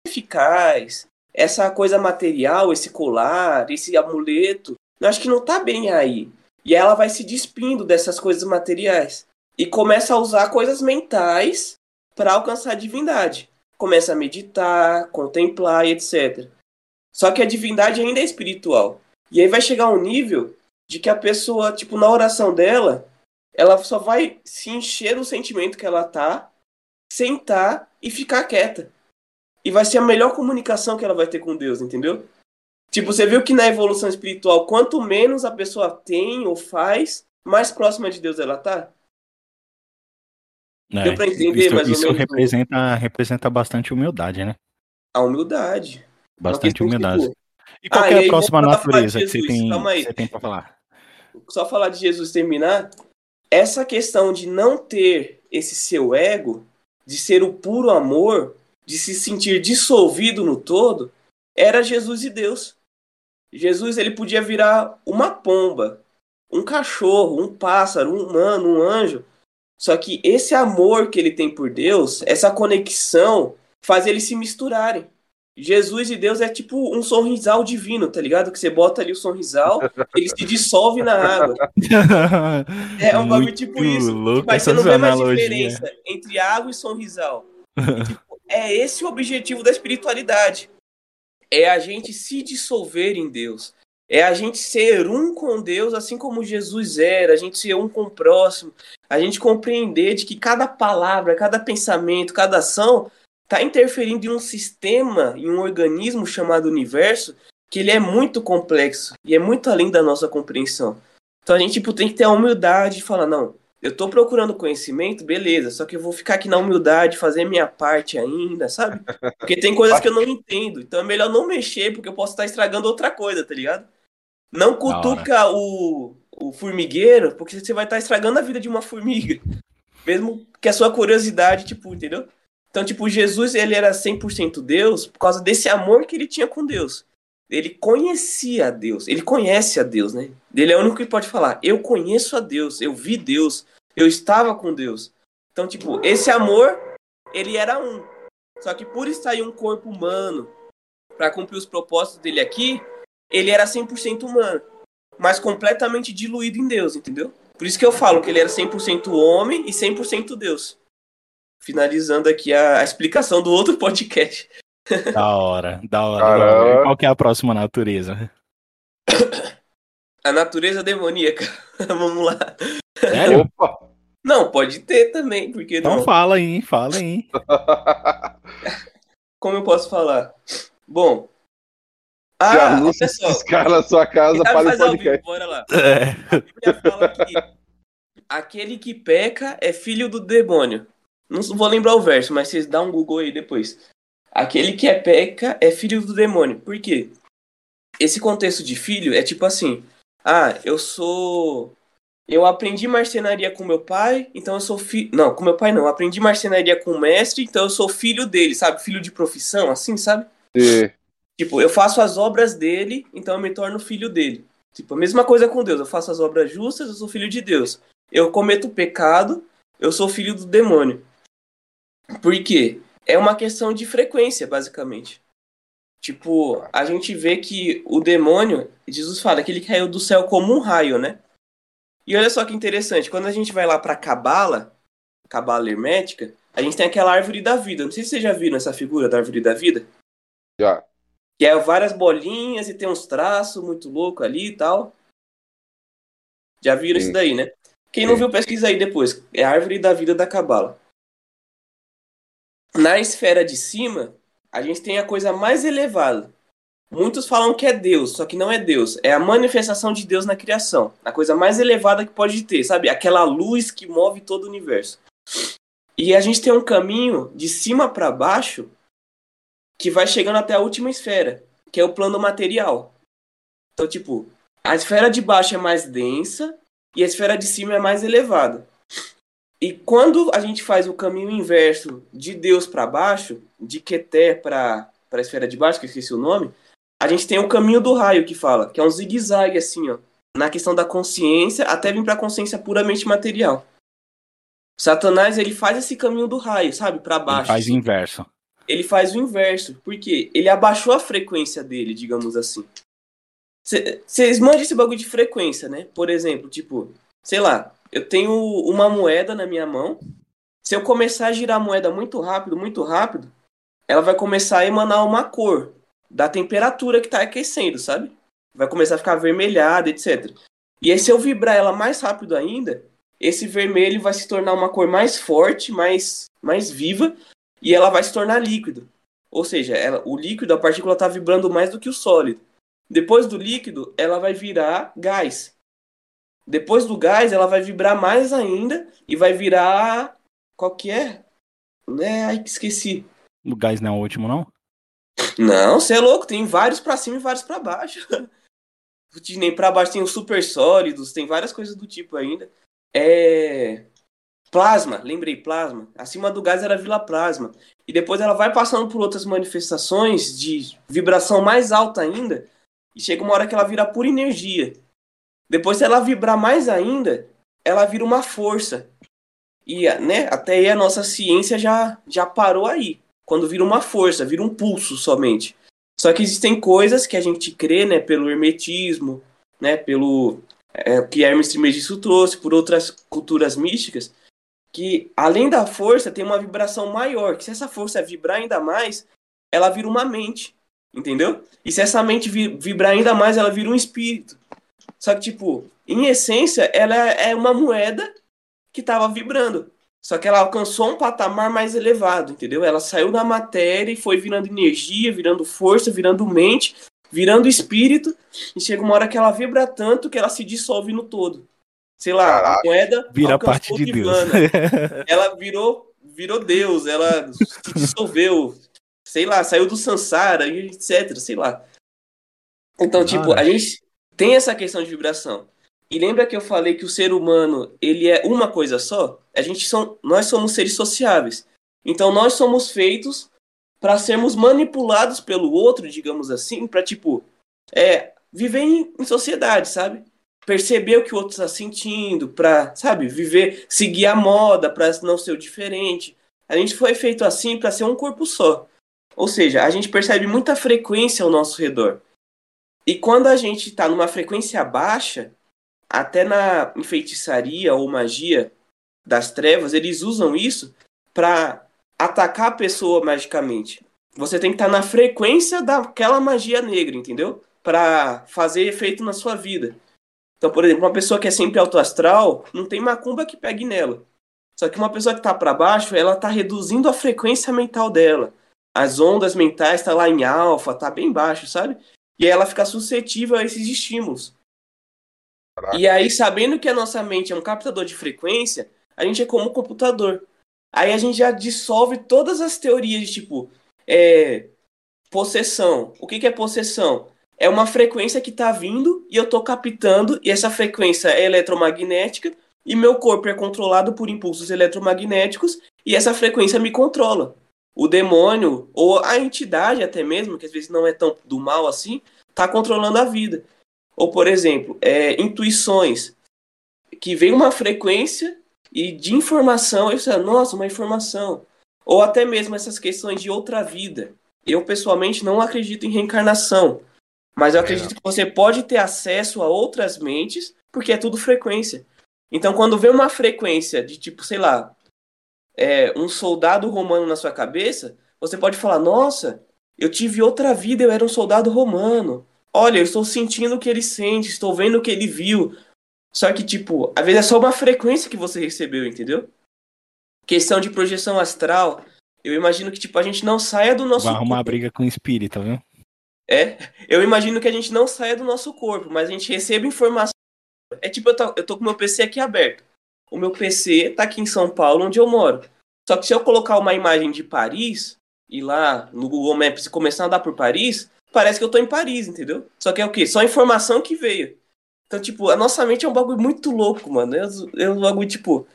eficaz. Essa coisa material, esse colar, esse amuleto, eu acho que não tá bem aí. E ela vai se despindo dessas coisas materiais e começa a usar coisas mentais para alcançar a divindade. Começa a meditar, contemplar e etc. Só que a divindade ainda é espiritual. E aí vai chegar um nível de que a pessoa, tipo, na oração dela, ela só vai se encher do sentimento que ela tá, sentar e ficar quieta. E vai ser a melhor comunicação que ela vai ter com Deus, entendeu? Tipo, você viu que na evolução espiritual, quanto menos a pessoa tem ou faz, mais próxima de Deus ela tá? É, Deu pra entender, isso, mais isso ou menos? representa, representa bastante humildade, né? A humildade. Bastante humildade. E qual ah, é a próxima natureza que você tem, você tem pra falar? Só falar de Jesus terminar, essa questão de não ter esse seu ego, de ser o puro amor, de se sentir dissolvido no todo, era Jesus e Deus. Jesus ele podia virar uma pomba, um cachorro, um pássaro, um humano, um anjo. Só que esse amor que ele tem por Deus, essa conexão, faz eles se misturarem. Jesus e Deus é tipo um sorrisal divino, tá ligado? Que você bota ali o sorrisal, ele se dissolve na água. (laughs) É um bagulho tipo isso. Mas você não vê mais diferença entre água e sorrisal. E, tipo, é esse o objetivo da espiritualidade. É a gente se dissolver em Deus. É a gente ser um com Deus, assim como Jesus era, a gente ser um com o próximo, a gente compreender de que cada palavra, cada pensamento, cada ação está interferindo em um sistema, em um organismo chamado universo, que ele é muito complexo e é muito além da nossa compreensão. Então a gente tipo, tem que ter a humildade de falar, não, eu tô procurando conhecimento, beleza, só que eu vou ficar aqui na humildade, fazer minha parte ainda, sabe? Porque tem coisas que eu não entendo, então é melhor não mexer, porque eu posso estar estragando outra coisa, tá ligado? Não cutuca o, o formigueiro, porque você vai estar estragando a vida de uma formiga. (laughs) Mesmo que a sua curiosidade, tipo, entendeu? Então, tipo, Jesus, ele era 100% Deus por causa desse amor que ele tinha com Deus. Ele conhecia a Deus, ele conhece a Deus, né? Ele é o único que pode falar: Eu conheço a Deus, eu vi Deus, eu estava com Deus. Então, tipo, esse amor, ele era um. Só que por estar em um corpo humano, para cumprir os propósitos dele aqui, ele era 100% humano, mas completamente diluído em Deus, entendeu? Por isso que eu falo que ele era 100% homem e 100% Deus. Finalizando aqui a, a explicação do outro podcast. (laughs) Da hora, da hora. Da hora. Qual que é a próxima natureza? (coughs) A natureza demoníaca. (laughs) Vamos lá. Sério? Opa. Não, pode ter também, porque então não. fala aí, fala aí. (laughs) Como eu posso falar? Bom. Ah, olha só. Os caras na sua casa para o podcast. Bora lá. É. A Bíblia fala que aquele que peca é filho do demônio. Não vou lembrar o verso, mas vocês dão um Google aí depois. Aquele que é peca é filho do demônio. Por quê? Esse contexto de filho é tipo assim: ah, eu sou. Eu aprendi marcenaria com meu pai, então eu sou filho. Não, com meu pai não. Eu aprendi marcenaria com o mestre, então eu sou filho dele, sabe? Filho de profissão, assim, sabe? Sim. Tipo, eu faço as obras dele, então eu me torno filho dele. Tipo, a mesma coisa com Deus. Eu faço as obras justas, eu sou filho de Deus. Eu cometo pecado, eu sou filho do demônio. Por quê? é uma questão de frequência, basicamente. Tipo, a gente vê que o demônio, Jesus fala que ele caiu do céu como um raio, né? E olha só que interessante, quando a gente vai lá pra Cabala, Cabala Hermética, a gente tem aquela árvore da vida. Não sei se vocês já viram essa figura da árvore da vida. Já. Que é várias bolinhas e tem uns traços muito louco ali e tal. Já viram Sim. isso daí, né? Quem Sim. não viu, pesquisa aí depois. É a árvore da vida da Cabala na esfera de cima, a gente tem a coisa mais elevada. Muitos falam que é Deus, só que não é Deus. É a manifestação de Deus na criação. A coisa mais elevada que pode ter, sabe? Aquela luz que move todo o universo. E a gente tem um caminho de cima para baixo que vai chegando até a última esfera, que é o plano material. Então, tipo, a esfera de baixo é mais densa e a esfera de cima é mais elevada. E quando a gente faz o caminho inverso de Deus para baixo, de Keter para a esfera de baixo, que eu esqueci o nome, a gente tem o caminho do raio que fala, que é um zigue-zague assim, ó, na questão da consciência, até vir para a consciência puramente material. Satanás, ele faz esse caminho do raio, sabe, para baixo. Ele faz o inverso. Ele faz o inverso, porque ele abaixou a frequência dele, digamos assim. Vocês mandam esse bagulho de frequência, né? Por exemplo, tipo, sei lá, eu tenho uma moeda na minha mão. Se eu começar a girar a moeda muito rápido, muito rápido, ela vai começar a emanar uma cor da temperatura que está aquecendo, sabe? Vai começar a ficar avermelhada, etc. E aí, se eu vibrar ela mais rápido ainda, esse vermelho vai se tornar uma cor mais forte, mais, mais viva, e ela vai se tornar líquido. Ou seja, ela, o líquido, a partícula está vibrando mais do que o sólido. Depois do líquido, ela vai virar gás. Depois do gás, ela vai vibrar mais ainda e vai virar. Qual que é? Né? Ai, esqueci. O gás não é o último, não? Não, você é louco, tem vários para cima e vários para baixo. (laughs) Nem para baixo tem os super sólidos, tem várias coisas do tipo ainda. É. Plasma, lembrei, plasma. Acima do gás era Vila Plasma. E depois ela vai passando por outras manifestações de vibração mais alta ainda. E chega uma hora que ela vira pura energia. Depois, se ela vibrar mais ainda, ela vira uma força. E né, até aí a nossa ciência já, já parou aí. Quando vira uma força, vira um pulso somente. Só que existem coisas que a gente crê, né, pelo hermetismo, né, pelo é, que Hermes Trismegisto trouxe, por outras culturas místicas, que além da força tem uma vibração maior, que se essa força vibrar ainda mais, ela vira uma mente, entendeu? E se essa mente vibrar ainda mais, ela vira um espírito. Só que, tipo, em essência, ela é uma moeda que estava vibrando. Só que ela alcançou um patamar mais elevado, entendeu? Ela saiu da matéria e foi virando energia, virando força, virando mente, virando espírito. E chega uma hora que ela vibra tanto que ela se dissolve no todo. sei lá, a Caraca. moeda Vira parte de o Deus. (laughs) Ela virou, virou Deus, ela se dissolveu, sei lá, saiu do Sansara, etc, sei lá. Então, tipo, a gente tem essa questão de vibração. E lembra que eu falei que o ser humano, ele é uma coisa só? A gente são, nós somos seres sociáveis. Então, nós somos feitos para sermos manipulados pelo outro, digamos assim, para tipo, é, viver em, em sociedade, sabe? Perceber o que o outro está sentindo, pra, sabe, viver, seguir a moda, para não ser o diferente. A gente foi feito assim para ser um corpo só. Ou seja, a gente percebe muita frequência ao nosso redor. E quando a gente está numa frequência baixa, até na enfeitiçaria ou magia das trevas, eles usam isso para atacar a pessoa magicamente. Você tem que estar na frequência daquela magia negra, entendeu? Para fazer efeito na sua vida. Então, por exemplo, uma pessoa que é sempre autoastral, não tem macumba que pegue nela. Só que uma pessoa que tá para baixo, ela tá reduzindo a frequência mental dela. As ondas mentais tá lá em alfa, tá bem baixo, sabe? E ela fica suscetível a esses estímulos. Caraca. E aí, sabendo que a nossa mente é um captador de frequência, a gente é como um computador. Aí a gente já dissolve todas as teorias de tipo, é, possessão. O que, que é possessão? É uma frequência que tá vindo e eu tô captando, e essa frequência é eletromagnética, e meu corpo é controlado por impulsos eletromagnéticos, e essa frequência me controla. O demônio, ou a entidade até mesmo, que às vezes não é tão do mal assim, tá controlando a vida. Ou, por exemplo, é, intuições, que vem uma frequência e de informação, eu sei, nossa, uma informação. Ou até mesmo essas questões de outra vida. Eu, pessoalmente, não acredito em reencarnação. Mas eu acredito que você pode ter acesso a outras mentes, porque é tudo frequência. Então, quando vê uma frequência de tipo, sei lá, é, um soldado romano na sua cabeça, você pode falar: Nossa, eu tive outra vida, eu era um soldado romano. Olha, eu estou sentindo o que ele sente, estou vendo o que ele viu. Só que, tipo, às vezes é só uma frequência que você recebeu, entendeu? Questão de projeção astral. Eu imagino que, tipo, a gente não saia do nosso Vai arrumar corpo. briga com o espírita, viu? É, eu imagino que a gente não saia do nosso corpo, mas a gente receba informação. É tipo, eu tô, eu tô com meu PC aqui aberto. O meu PC tá aqui em São Paulo, onde eu moro. Só que se eu colocar uma imagem de Paris, e lá no Google Maps e começar a andar por Paris, parece que eu tô em Paris, entendeu? Só que é o quê? Só informação que veio. Então, tipo, a nossa mente é um bagulho muito louco, mano. É, é um bagulho, tipo.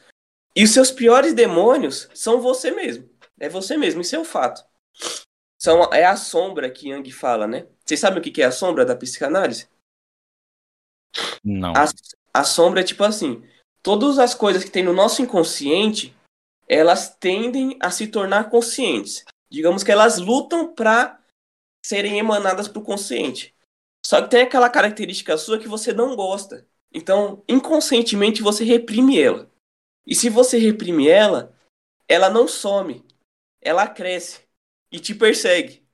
E os seus piores demônios são você mesmo. É você mesmo, isso é o fato. São, é a sombra que Yang fala, né? Vocês sabem o que que é a sombra da psicanálise? Não. A, a sombra é tipo assim: todas as coisas que tem no nosso inconsciente, elas tendem a se tornar conscientes. Digamos que elas lutam para serem emanadas pro consciente. Só que tem aquela característica sua que você não gosta. Então, inconscientemente você reprime ela. E se você reprime ela, ela não some. Ela cresce e te persegue.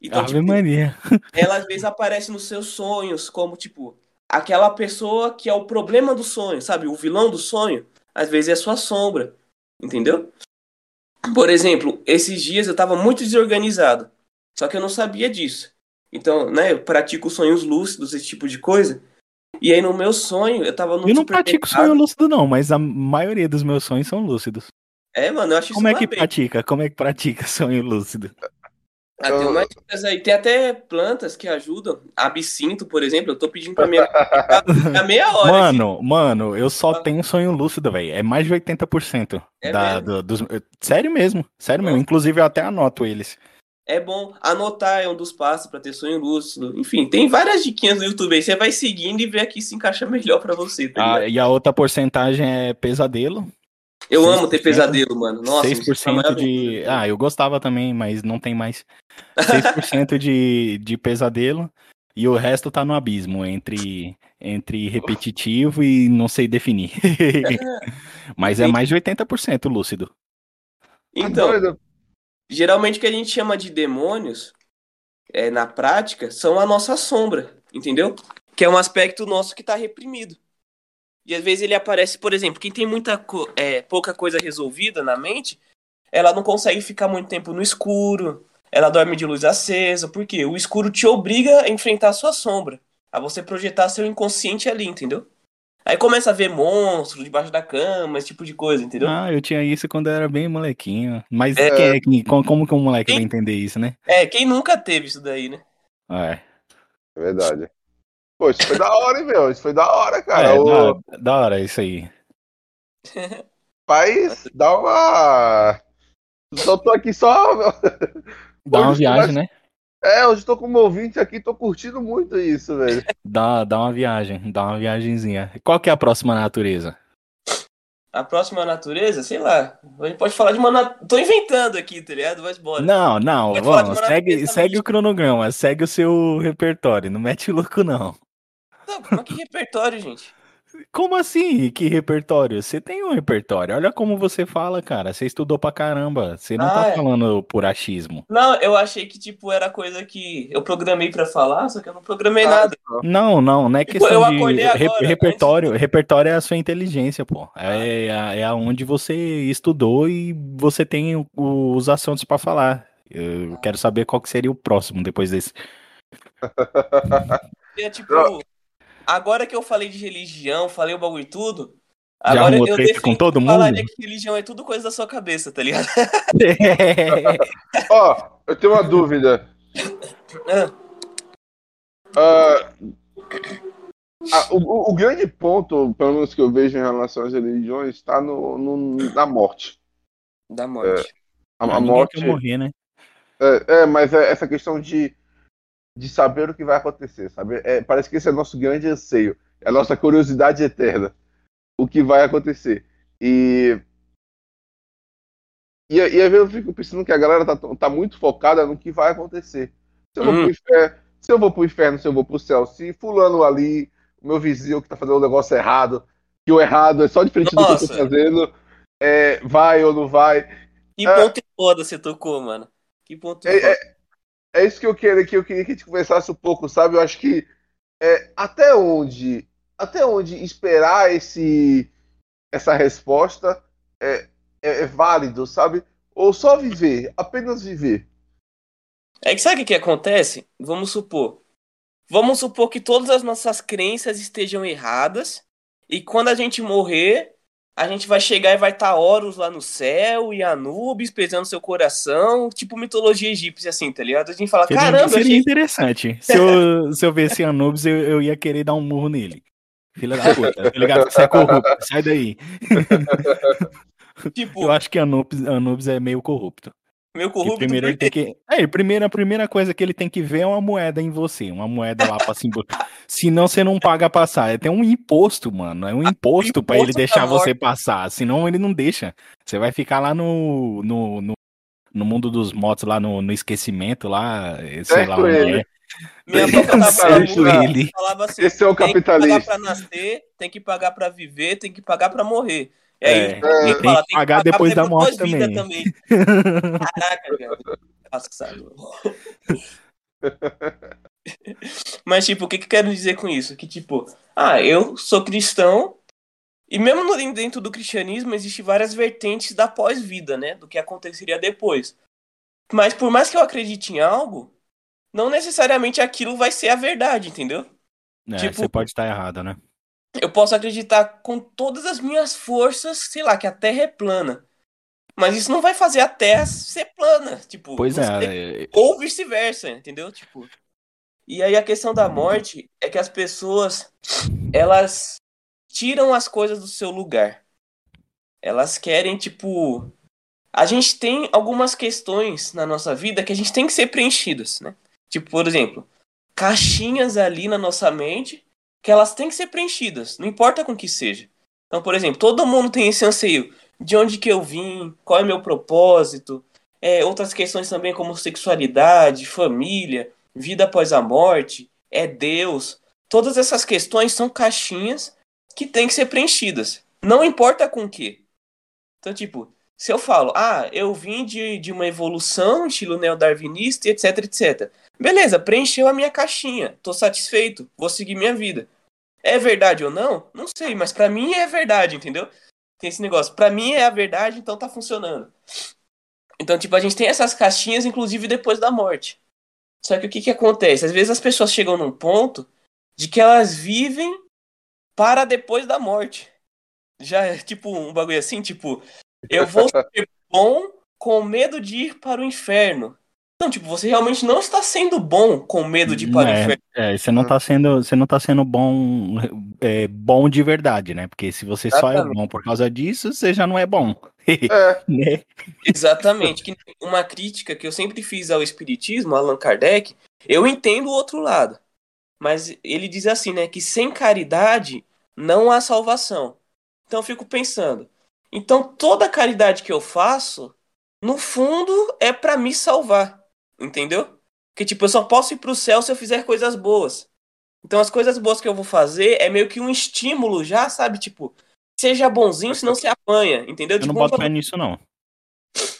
Então, Ave tipo, Maria. ela às vezes aparece nos seus sonhos, como tipo, aquela pessoa que é o problema do sonho, sabe? O vilão do sonho, às vezes é sua sombra, entendeu? Por exemplo, esses dias eu tava muito desorganizado, só que eu não sabia disso. Então, né, eu pratico sonhos lúcidos, esse tipo de coisa. E aí no meu sonho, eu tava no Eu não pratico sonho lúcido, não, mas a maioria dos meus sonhos são lúcidos. É, mano, eu acho Como é que benção. pratica? Como é que pratica (laughs) sonho lúcido? Ah, tem umas dicas aí. Tem até plantas que ajudam. Absinto, por exemplo, eu tô pedindo pra minha (laughs) a meia hora. aqui. Mano, mano, eu só tenho sonho lúcido, velho. É mais de 80% É da, do- dos. Sério mesmo, sério mesmo. Inclusive, eu até anoto eles. É bom anotar, é um dos passos pra ter sonho lúcido. Enfim, tem várias diquinhas no YouTube aí. Você vai seguindo e vê aqui se encaixa melhor pra você. Tá Ah, e a outra porcentagem é pesadelo. Eu 6%, amo ter pesadelo, mano. Nossa, isso é 6% maravilhoso. de. Ah, eu gostava também, mas não tem mais. 6% de, de pesadelo. E o resto tá no abismo entre, entre repetitivo e não sei definir. (laughs) mas é mais de 80% lúcido. Então, Doido. geralmente o que a gente chama de demônios, é, na prática, são a nossa sombra, entendeu? Que é um aspecto nosso que tá reprimido. E às vezes ele aparece, por exemplo, quem tem muita co- é, pouca coisa resolvida na mente, ela não consegue ficar muito tempo no escuro, ela dorme de luz acesa, porque o escuro te obriga a enfrentar a sua sombra, a você projetar seu inconsciente ali, entendeu? Aí começa a ver monstros debaixo da cama, esse tipo de coisa, entendeu? Ah, eu tinha isso quando eu era bem molequinho. Mas É. quem é que- como, como que um moleque Quem- vai entender isso, né? É, quem nunca teve isso daí, né? É, É verdade. Pô, isso foi da hora, hein, meu? Isso foi da hora, cara. é o da, da hora isso aí. país dá uma. Só tô aqui só. meu. Dá uma viagem, né? É, hoje tô como ouvinte aqui, tô curtindo muito isso, velho. Dá, dá uma viagem, dá uma viagenzinha. Qual que é a próxima natureza? A próxima natureza, sei lá. A gente pode falar de uma. nat- Tô inventando aqui, tá ligado? Vai embora. Não, não, vamos, segue, segue o cronograma, segue o seu repertório, não mete louco não. Não, mas que repertório, gente. Como assim? Que repertório? Você tem um repertório. Olha como você fala, cara. Você estudou pra caramba. Você não Ah, tá é. falando por achismo. Não, eu achei que, tipo, era coisa que eu programei pra falar, só que eu não programei Ah, nada. Não, não, não é Tipo, questão eu de agora, repertório. Repertório é a sua inteligência, pô. É, é, é onde você estudou e você tem os assuntos pra falar. Eu quero saber qual que seria o próximo depois desse. (laughs) É, tipo, agora que eu falei de religião, falei o bagulho e tudo, Já agora eu defendo com todo que falaria mundo? que religião é tudo coisa da sua cabeça, tá ligado? Ó, eu tenho uma dúvida. (laughs) Ah, Ah, ah, o, o- grande ponto, pelo menos que eu vejo em relação às religiões, está no, no- na morte. da morte. A, a Ninguém morte. quer morrer, né? É, é, mas é essa questão de, de saber o que vai acontecer, sabe? É, parece que esse é o nosso grande anseio, é a nossa curiosidade eterna. O que vai acontecer. E. E, e vezes eu fico pensando que a galera tá, tá muito focada no que vai acontecer. Se eu, vou Hum. pro inferno, se eu vou pro inferno, se eu vou pro céu, se fulano ali, o meu vizinho que tá fazendo um negócio errado, que o errado é só diferente do que eu tô Nossa. fazendo, é, vai ou não vai. Que ponto foda você tocou, mano. Que ponto É, foda. é- é isso que eu queria que eu queria que a gente conversasse um pouco, sabe? Eu acho que é, até onde até onde esperar esse essa resposta é, é, é válido, sabe? Ou só viver, apenas viver. É que sabe o que, acontece? Vamos supor. Vamos supor que todas as nossas crenças estejam erradas. E quando a gente morrer, a gente vai chegar e vai estar Horus lá no céu e Anubis pesando seu coração. Tipo mitologia egípcia, assim, tá ligado? A gente fala, Seria, caramba, seria achei... interessante. Se eu, (laughs) se eu visse Anubis, eu, eu ia querer dar um murro nele. Filha da puta, tá ligado? Você é corrupto, sai daí. (laughs) tipo, Eu acho que Anubis, Anubis é meio corrupto. Meu corrupto. primeiro ele tem que. É, primeiro, a primeira coisa que ele tem que ver é uma moeda em você. Uma moeda lá pra simbolizar. (laughs) Senão você não paga passar. Tem um imposto, mano. É um imposto pra ele imposto deixar você passar. Senão ele não deixa. Você vai ficar lá no. no, no, no mundo dos motos, lá no, no esquecimento, lá. Sei lá onde ele. é. Minha avó uma música, ele. falava assim, Esse é o tem que pagar capitalista. pra nascer, tem que pagar pra viver, tem que pagar pra morrer. E aí, É, ele e tem fala, que pagar depois da morte vida também. Caraca, velho. (laughs) Engraçado. Mas, tipo, o que, que eu quero dizer com isso? Que, tipo, ah, eu sou cristão, e mesmo no- dentro do cristianismo existe várias vertentes da pós-vida, né? Do que aconteceria depois. Mas por mais que eu acredite em algo, não necessariamente aquilo vai ser a verdade, entendeu? É, Tipo- você pode estar errado, né? Eu posso acreditar com todas as minhas forças, sei lá, que a Terra é plana. Mas isso não vai fazer a Terra ser plana, tipo, Pois é. sei. é, ou vice-versa, entendeu? Tipo. E aí a questão da morte é que as pessoas elas tiram as coisas do seu lugar. Elas querem, tipo, a gente tem algumas questões na nossa vida que a gente tem que ser preenchidas, né? Tipo, por exemplo, caixinhas ali na nossa mente que elas têm que ser preenchidas, não importa com que seja. Então, por exemplo, todo mundo tem esse anseio de onde que eu vim, qual é meu propósito, é, outras questões também como sexualidade, família, vida após a morte, é Deus. Todas essas questões são caixinhas que têm que ser preenchidas. Não importa com que. Então, tipo, se eu falo, ah, eu vim de, de uma evolução, estilo neodarwinista, etc, etc. Beleza, preencheu a minha caixinha. Tô satisfeito, vou seguir minha vida. É verdade ou não? Não sei, mas pra mim é verdade, entendeu? Tem esse negócio. Pra mim é a verdade, então tá funcionando. Então, tipo, a gente tem essas caixinhas, inclusive depois da morte. Só que o que que acontece? Às vezes as pessoas chegam num ponto de que elas vivem para depois da morte. Já é tipo um bagulho assim, tipo, eu vou (laughs) ser bom com medo de ir para o inferno. Então, tipo, você realmente não está sendo bom com medo de ir para o É, inferno. é, você não tá sendo, você não tá sendo bom, é, bom de verdade, né? Porque se você só é Exatamente. bom por causa disso, você já não é bom. É, (laughs) né? Exatamente. Que uma crítica que eu sempre fiz ao espiritismo, Allan Kardec, eu entendo o outro lado. Mas ele diz assim, né, que sem caridade não há salvação. Então eu fico pensando, então toda caridade que eu faço, no fundo é pra me salvar, entendeu? Que tipo, eu só posso ir pro céu se eu fizer coisas boas. Então as coisas boas que eu vou fazer é meio que um estímulo já, sabe, tipo, seja bonzinho, senão se apanha, entendeu? Eu não Tipo, boto fé nisso, não.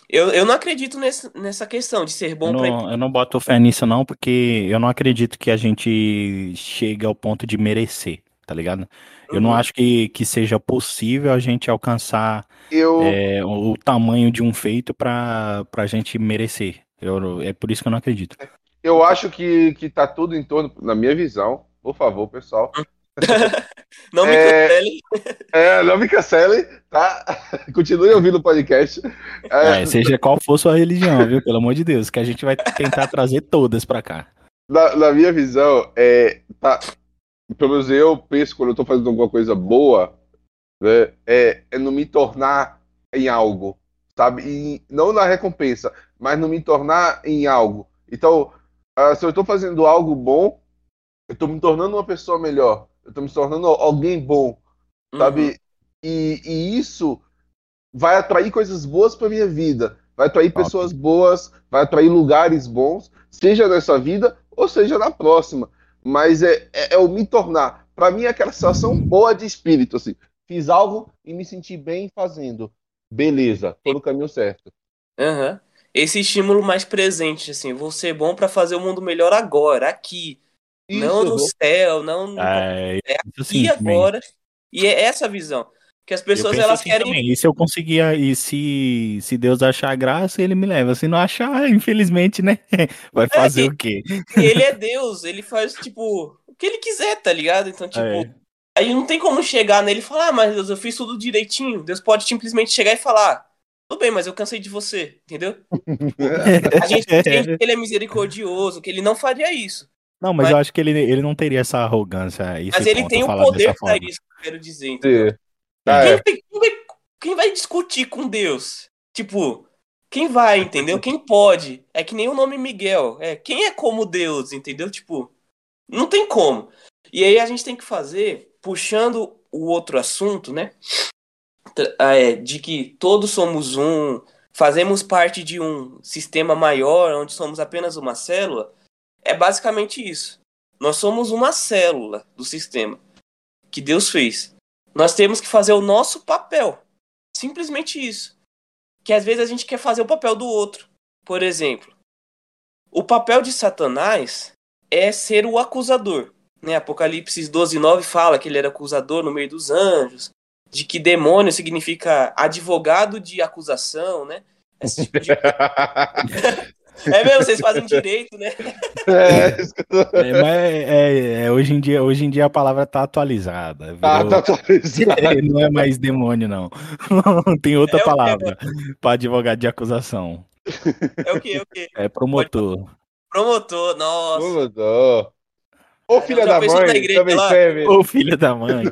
eu, eu não acredito nesse, nessa questão de ser Eu bom pra ir não, eu não boto fé nisso, não, porque eu não acredito que a gente chegue ao ponto de merecer, tá ligado? Eu não Uhum. acho que, que seja possível a gente alcançar eu, é, o, o tamanho de um feito pra, pra gente merecer. Eu, é por isso que eu não acredito. eu acho que, que tá tudo em torno, na minha visão, por favor, pessoal. (laughs) Não me É- cancele. É, não me cancele, tá? (laughs) Continue ouvindo o podcast. É, É, seja qual for sua religião, viu? Pelo amor de Deus, que a gente vai tentar trazer todas pra cá. na, na minha visão, é, tá, pelo menos eu penso quando eu tô fazendo alguma coisa boa, né, é, é não me tornar em algo, sabe? E não na recompensa, mas não me tornar em algo. Então, ah, se eu tô fazendo algo bom, eu tô me tornando uma pessoa melhor, eu tô me tornando alguém bom, Uhum. sabe? E, e isso vai atrair coisas boas para minha vida, vai atrair Top. pessoas boas, vai atrair lugares bons, seja nessa vida ou seja na próxima. Mas é, é, é o me tornar. Para mim é aquela sensação boa de espírito, assim. Fiz algo e me senti bem fazendo. Beleza, tô no caminho certo. Aham. Esse estímulo mais presente, assim, vou ser bom pra fazer o mundo melhor agora, aqui. não no vou- céu, não no É, É isso sim, aqui também. agora. E é essa a visão. Que as pessoas elas assim querem. também. E se eu conseguir, e se, se Deus achar graça, ele me leva. Se não achar, (laughs) infelizmente, né? (laughs) Vai fazer que- o quê? E ele é Deus, ele faz, tipo, o que ele quiser, tá ligado? Então, tipo, É. aí não tem como chegar nele e falar, ah, mas Deus, eu fiz tudo direitinho. Deus pode simplesmente chegar e falar, tudo bem, mas eu cansei de você, entendeu? (laughs) A gente entende que ele é misericordioso, que ele não faria isso. Não, mas Mas- eu acho que ele, ele não teria essa arrogância. Esse Mas ele ponto, tem o poder forma. isso, que eu quero dizer, entendeu? Ah, Quem, é. vai, quem vai- quem vai discutir com Deus? Tipo, quem vai, entendeu? Quem pode? É que nem o nome Miguel. É, quem é como Deus, entendeu? Tipo, não tem como. E aí a gente tem que fazer, puxando o outro assunto, né? Tra- é, de que todos somos um, fazemos parte de um sistema maior, onde somos apenas uma célula. É basicamente isso. Nós somos uma célula do sistema que Deus fez. Nós temos que fazer o nosso papel. Simplesmente isso. Que às vezes a gente quer fazer o papel do outro. Por exemplo, o papel de Satanás é ser o acusador. Né? Apocalipse 12, 9 fala que ele era acusador no meio dos anjos. De que demônio significa advogado de acusação, né? Esse tipo de... (laughs) É mesmo, vocês fazem direito, né? É, tô- É, mas é, é, hoje, em dia, hoje em dia a palavra tá atualizada. Ah, virou- tá atualizado. Não é mais demônio, não. (laughs) Tem outra É palavra para advogado de acusação. É o quê? É o quê? É promotor. Promotor, nossa. Mandou. Ô, filha da mãe, na igreja também lá? serve. Ô, filho da mãe.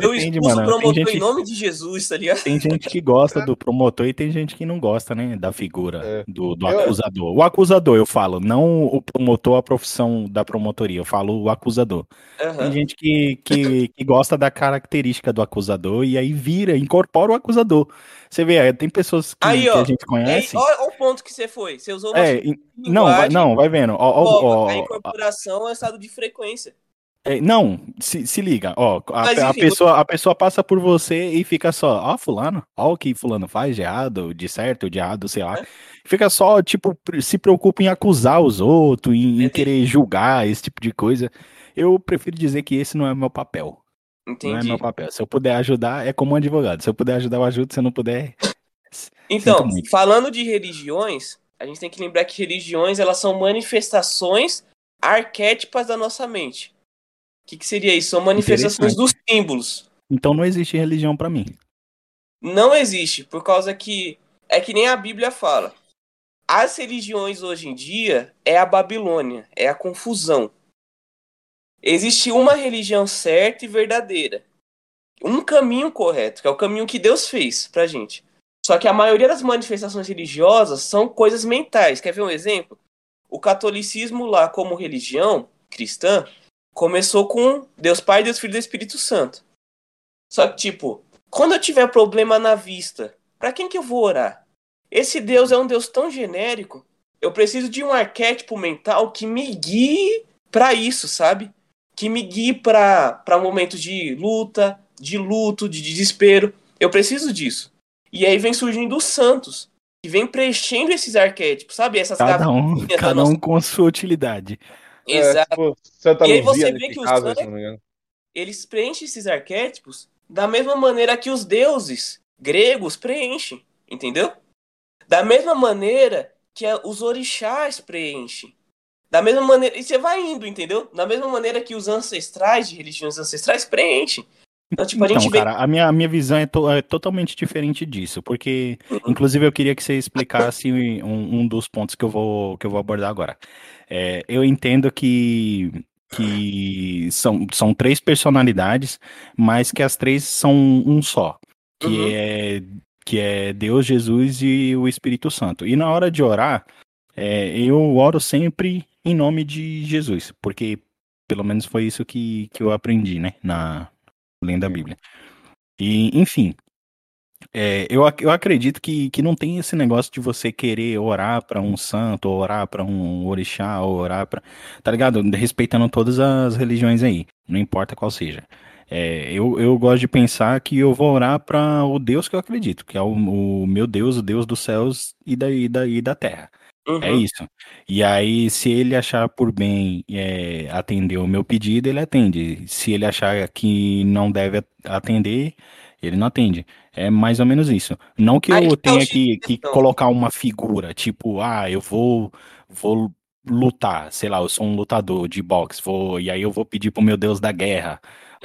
Eu expulso o. Tem promotor gente, em nome de Jesus, tá ligado? tem gente que gosta do promotor e tem gente que não gosta, né? Da figura É. do, do Eu- acusador. O acusador, eu falo, não o promotor, a profissão da promotoria. Eu falo o acusador. Tem Aham. gente que, que, que gosta da característica do acusador e aí vira, incorpora o acusador. Você vê, tem pessoas que, Aí, que a gente Aí, conhece. olha o ponto que você foi. Você usou uma É, não, vai, não, vai vendo. Ó, ó, Ó, ó, a incorporação é estado de frequência. É, não, se, se liga, ó, a, Mas, a enfim, pessoa, a pessoa passa por você e fica só, ó, fulano, ó o que fulano faz de errado, de certo, de errado, sei lá. É. Fica só, tipo, se preocupa em acusar os outros, em, em Entendi. querer julgar, esse tipo de coisa. Eu prefiro dizer que esse não é meu papel. Não é Entendi. meu papel. Se eu puder ajudar, é como um advogado. Se eu puder ajudar, eu ajudo. Se eu não puder, Então, falando de religiões, a gente tem que lembrar que religiões elas são manifestações arquétipas da nossa mente. que, que seria isso? São manifestações dos símbolos. Então não existe religião para mim. Não existe, por causa que é que nem a Bíblia fala. As religiões hoje em dia é a Babilônia, é a confusão. Existe uma religião certa e verdadeira. Um caminho correto, que é o caminho que Deus fez pra gente. Só que a maioria das manifestações religiosas são coisas mentais. Quer ver um exemplo? O catolicismo lá como religião cristã começou com Deus Pai, Deus Filho e Espírito Santo. Só que tipo, quando eu tiver problema na vista, para quem que eu vou orar? Esse Deus é um Deus tão genérico. Eu preciso de um arquétipo mental que me guie para isso, sabe? Que me guie para momentos de luta, de luto, de desespero. Eu preciso disso. E aí vem surgindo os santos, que vem preenchendo esses arquétipos, sabe? Essas cada um, cada nossa... um com a sua utilidade. Exato. É, e aí você vê que os santos, eles preenchem esses arquétipos da mesma maneira que os deuses gregos preenchem, entendeu? Da mesma maneira que os orixás preenchem. Da mesma maneira. E você vai indo, entendeu? Da mesma maneira que os ancestrais de religiões ancestrais preenchem. Então, tipo, a então, gente cara, vê... a, minha, a minha visão é, to, é, totalmente diferente disso, porque, uhum. inclusive, eu queria que você explicasse um, um, dos pontos que eu vou, que eu vou abordar agora. É, eu entendo que, que são, são três personalidades, mas que as três são um só, que, uhum. é, que é Deus, Jesus e o Espírito Santo. E na hora de orar, é, eu oro sempre em nome de Jesus, porque pelo menos foi isso que, que eu aprendi, né, na, lendo da Bíblia. E, enfim, é, eu, eu acredito que, que não tem esse negócio de você querer orar para um santo, ou orar para um orixá, ou orar para. Tá ligado? Respeitando todas as religiões aí, não importa qual seja. É, eu, eu gosto de pensar que eu vou orar para o Deus que eu acredito, que é o, o, meu Deus, o Deus dos céus e da, e da, e da terra. É uhum. É isso. E aí, se ele achar por bem é, atender o meu pedido, ele atende. Se ele achar que não deve atender, ele não atende. É mais ou menos isso. Não que eu tenha que, que colocar uma figura, tipo, ah, eu vou, vou lutar, sei lá, eu sou um lutador de boxe, vou, e aí eu vou pedir pro meu Deus da guerra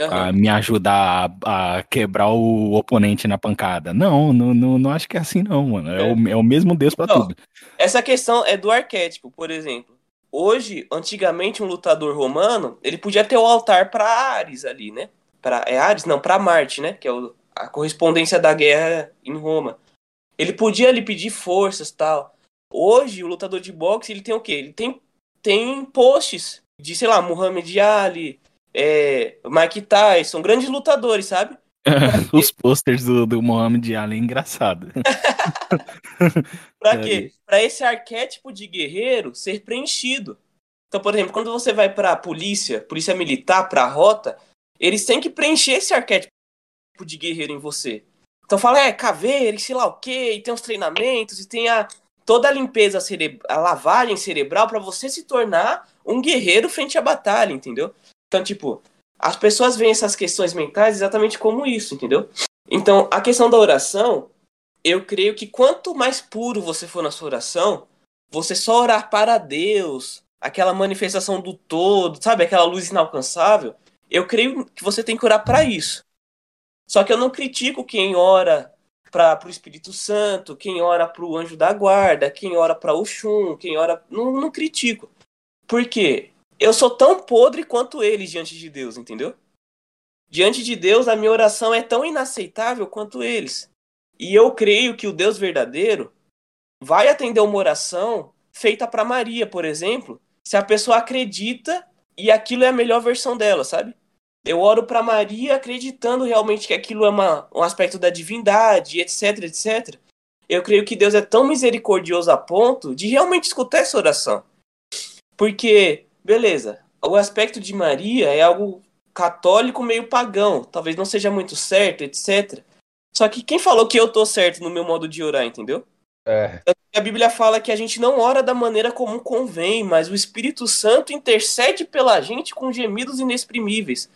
uhum. me ajudar a, a, quebrar o oponente na pancada. Não, não, não, não acho que é assim, não, mano. É, é. O, é o mesmo Deus para tudo. Essa questão é do arquétipo, por exemplo. Hoje, antigamente, um lutador romano, ele podia ter o altar para Ares ali, né? Pra, é Ares? Não, para Marte, né? Que é o, a correspondência da guerra em Roma. Ele podia ali pedir forças tal. Hoje, o lutador de boxe, ele tem o quê? Ele tem, tem posts de, sei lá, Muhammad Ali, é, Mike Tyson, grandes lutadores, sabe? (laughs) Os posters do, do Muhammad Ali é engraçado. (laughs) pra quê? Pra esse arquétipo de guerreiro ser preenchido. Então, por exemplo, quando você vai pra polícia, polícia militar, pra rota, eles têm que preencher esse arquétipo de guerreiro em você. Então fala, é, caveira e sei lá o quê, e tem os treinamentos, e tem a, toda a limpeza cerebral, a lavagem cerebral para você se tornar um guerreiro frente à batalha, entendeu? Então, tipo, as pessoas veem essas questões mentais exatamente como isso, entendeu? Então, a questão da oração, eu creio que quanto mais puro você for na sua oração, você só orar para Deus, aquela manifestação do todo, sabe, aquela luz inalcançável, eu creio que você tem que orar para isso. Só que eu não critico quem ora para o Espírito Santo, quem ora para o anjo da guarda, quem ora para o Xum, quem ora. Não, não critico. Por quê? Eu sou tão podre quanto eles diante de Deus, entendeu? Diante de Deus, a minha oração é tão inaceitável quanto eles. E eu creio que o Deus verdadeiro vai atender uma oração feita para Maria, por exemplo, se a pessoa acredita e aquilo é a melhor versão dela, sabe? Eu oro para Maria acreditando realmente que aquilo é uma, um aspecto da divindade, etc, etc. Eu creio que Deus é tão misericordioso a ponto de realmente escutar essa oração. Porque beleza. O aspecto de Maria é algo católico meio pagão, talvez não seja muito certo, etc. Só que quem falou que eu tô certo no meu modo de orar, entendeu? É. A Bíblia fala que a gente não ora da maneira como convém, mas o Espírito Santo intercede pela gente com gemidos inexprimíveis.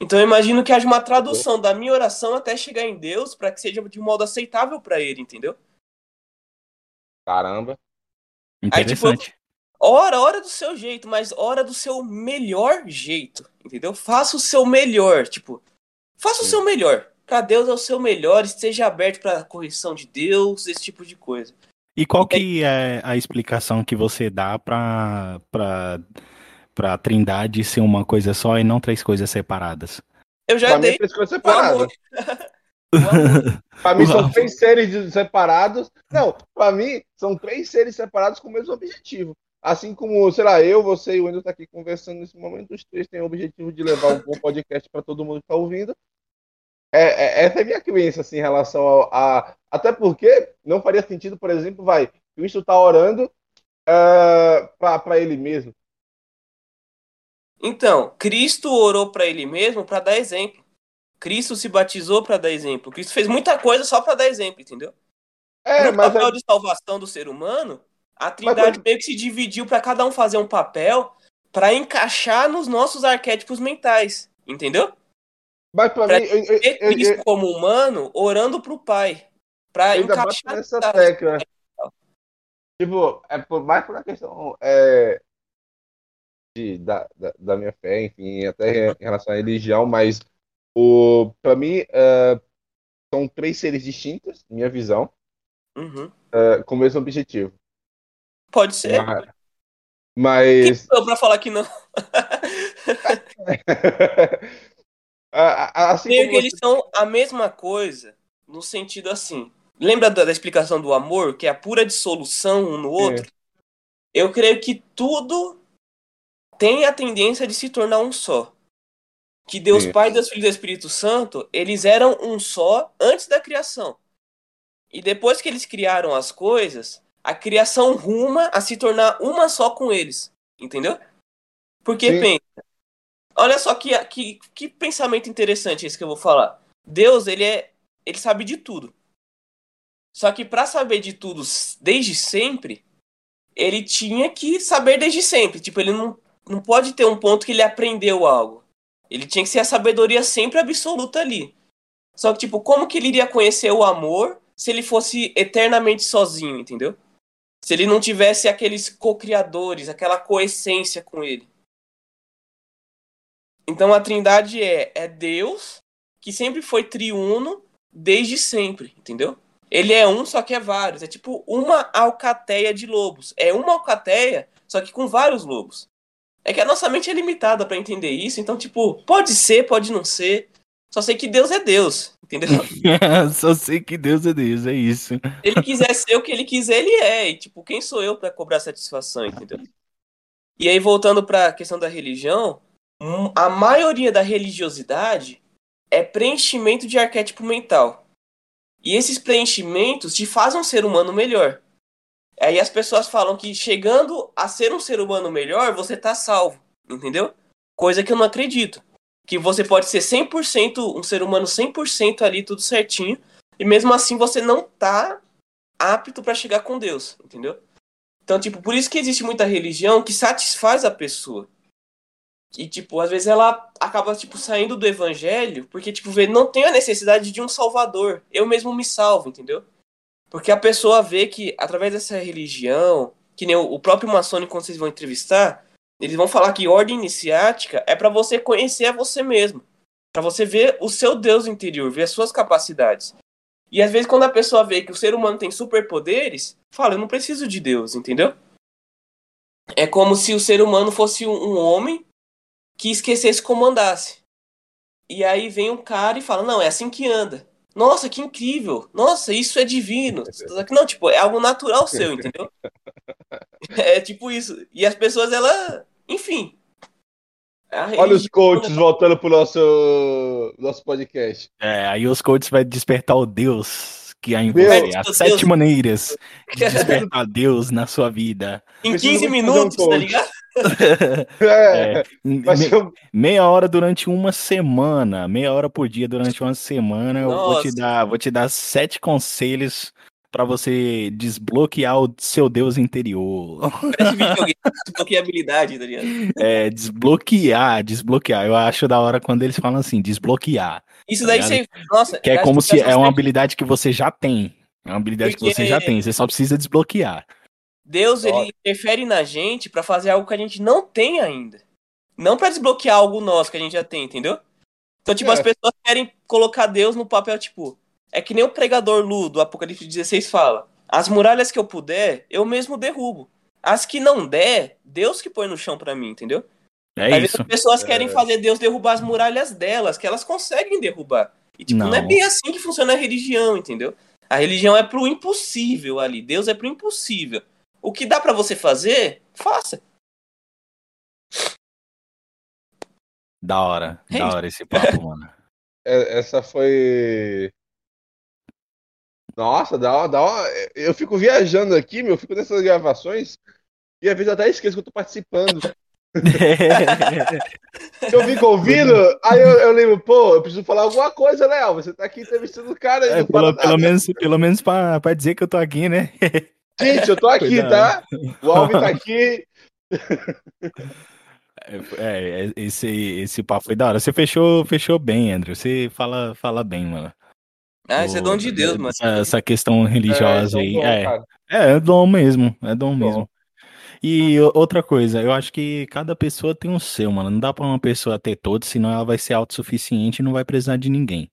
Então eu imagino que haja uma tradução da minha oração até chegar em Deus para que seja de modo aceitável para ele, entendeu? Caramba. Interessante. Aí, tipo, ora, ora do seu jeito, mas ora do seu melhor jeito, entendeu? Faça o seu melhor, tipo, faça o seu melhor. Para Deus é o seu melhor, esteja aberto para a correção de Deus, esse tipo de coisa. E qual que é a explicação que você dá para para para Trindade ser uma coisa só e não três coisas separadas? Eu já Pra mim, dei três coisas separadas. (laughs) Pra mim, são três seres de- separados. Não, pra mim, são três seres separados com o mesmo objetivo. Assim como, sei lá, eu, você e o Wendel tá aqui conversando nesse momento, os três têm o objetivo de levar um bom podcast para todo mundo que tá ouvindo. É, é- essa é a minha crença, assim, em relação ao- a. Até porque não faria sentido, por exemplo, vai, Cristo tá orando uh, para ele mesmo. Então, Cristo orou para ele mesmo para dar exemplo. Cristo se batizou para dar exemplo. Cristo fez muita coisa só para dar exemplo, entendeu? É, no mas papel é, de salvação do ser humano, a Trindade mas- meio que se dividiu para cada um fazer um papel para encaixar nos nossos arquétipos mentais, entendeu? mas pra pra mim, eu, eu, Cristo eu- como humano orando pro Pai, para encaixar nessa tecla. Tipo, é por, mais por uma questão é, de, da, da, da minha fé, enfim, até em relação à religião, mas o, pra mim é, são três seres distintos, minha visão, Uhum. é, com o mesmo objetivo. Pode ser. Mas, Quem mas eu pra falar que não? (laughs) assim Creio como que eles você- são a mesma coisa, no sentido assim. Lembra da, da explicação do amor, que é a pura dissolução um no outro? Eu creio que tudo tem a tendência de se tornar um só. Que Deus Sim. Pai, Deus Filho e Deus Espírito Santo, eles eram um só antes da criação. E depois que eles criaram as coisas, a criação ruma a se tornar uma só com eles. Entendeu? Porque Sim. pensa. Olha só que, que, que pensamento interessante esse que eu vou falar. Deus, ele é. Ele sabe de tudo. Só que para saber de tudo desde sempre, ele tinha que saber desde sempre. Tipo, ele não, não pode ter um ponto que ele aprendeu algo. Ele tinha que ser a sabedoria sempre absoluta ali. Só que, tipo, como que ele iria conhecer o amor se ele fosse eternamente sozinho, entendeu? Se ele não tivesse aqueles co-criadores, aquela coessência com ele. Então a trindade é, é Deus, que sempre foi triuno desde sempre, entendeu? Ele é um, só que é vários. É tipo uma alcateia de lobos. É uma alcateia, só que com vários lobos. É que a nossa mente é limitada pra entender isso, então, tipo, pode ser, pode não ser. Só sei que Deus é Deus, entendeu? (laughs) Só sei que Deus é Deus, é isso. ele quiser ser o que ele quiser, ele é. E, tipo, quem sou eu pra cobrar satisfação, entendeu? E aí, voltando pra questão da religião, hum, a maioria da religiosidade é preenchimento de arquétipo mental. E esses preenchimentos te fazem um ser humano melhor. Aí as pessoas falam que chegando a ser um ser humano melhor, você tá salvo, entendeu? Coisa que eu não acredito. Que você pode ser 100%, um ser humano 100% ali, tudo certinho, e mesmo assim você não tá apto pra chegar com Deus, entendeu? Então, tipo, por isso que existe muita religião que satisfaz a pessoa. E, tipo, às vezes ela acaba, tipo, saindo do evangelho, porque, tipo, vê, não tem a necessidade de um salvador. Eu mesmo me salvo, entendeu? Porque a pessoa vê que, através dessa religião, que nem o o próprio maçônico, quando vocês vão entrevistar, eles vão falar que ordem iniciática é pra você conhecer a você mesmo. Pra você ver o seu Deus interior, ver as suas capacidades. E às vezes, quando a pessoa vê que o ser humano tem superpoderes, fala, eu não preciso de Deus, entendeu? É como se o ser humano fosse um, homem que esquecesse como andasse. E aí vem um cara e fala, não, é assim que anda. Nossa, que incrível. Nossa, isso é divino. (laughs) Não, tipo, é algo natural seu, entendeu? (laughs) É tipo isso. E as pessoas, ela. Enfim. A Olha os coaches voltando pro nosso, nosso podcast. É, aí os coaches vai despertar o Deus que há em você. Deus. As sete maneiras de (laughs) despertar Deus na sua vida. Em Preciso 15 muito fazer um minutos, tá ligado? (laughs) É, É, vai me- ser um- meia hora durante uma semana, meia hora por dia durante uma semana, eu vou te Nossa. dar, vou te dar sete conselhos pra você desbloquear o seu Deus interior. Videogame, desbloqueabilidade, tá ligado? É, desbloquear, desbloquear. Eu acho da hora quando eles falam assim, desbloquear. Isso daí Tá você. Nossa, Que é como se é uma habilidade que você já tem. É uma habilidade que você Porque- já tem, você só precisa desbloquear. Deus, ele interfere na gente pra fazer algo que a gente não tem ainda. Não pra desbloquear algo nosso que a gente já tem, entendeu? Então, tipo, É. as pessoas querem colocar Deus no papel, tipo, é que nem o pregador Lu do Apocalipse 16 fala: as muralhas que eu puder, eu mesmo derrubo. As que não der, Deus que põe no chão pra mim, entendeu? É Às vezes isso. as pessoas querem É. fazer Deus derrubar as muralhas delas, que elas conseguem derrubar. E, tipo, não, Não. é bem assim que funciona a religião, entendeu? A religião é pro impossível ali. Deus é pro impossível. O que dá pra você fazer, faça. Da hora, É da hora esse papo, mano. (laughs) É, Essa foi. Nossa, da hora, da hora. Eu fico viajando aqui, meu, eu fico nessas gravações e às vezes eu até esqueço que eu tô participando. (laughs) Eu fico ouvindo, aí eu, eu lembro, pô, eu preciso falar alguma coisa, Léo. Você tá aqui entrevistando o cara É, pelo, pelo menos, pelo menos pra, pra dizer que eu tô aqui, né? Gente, eu tô aqui, Cuidado. tá? O Alvin tá aqui. É, é, esse, esse papo foi da hora. Você fechou, fechou bem, Andrew. Você fala, fala bem, mano. Ah, isso é dom de Deus, mano. Essa, essa questão religiosa É, aí. bom, É, cara. é, é dom mesmo. É dom Bom. mesmo. E outra coisa, eu acho que cada pessoa tem o seu, mano. Não dá pra uma pessoa ter todos, senão ela vai ser autossuficiente e não vai precisar de ninguém.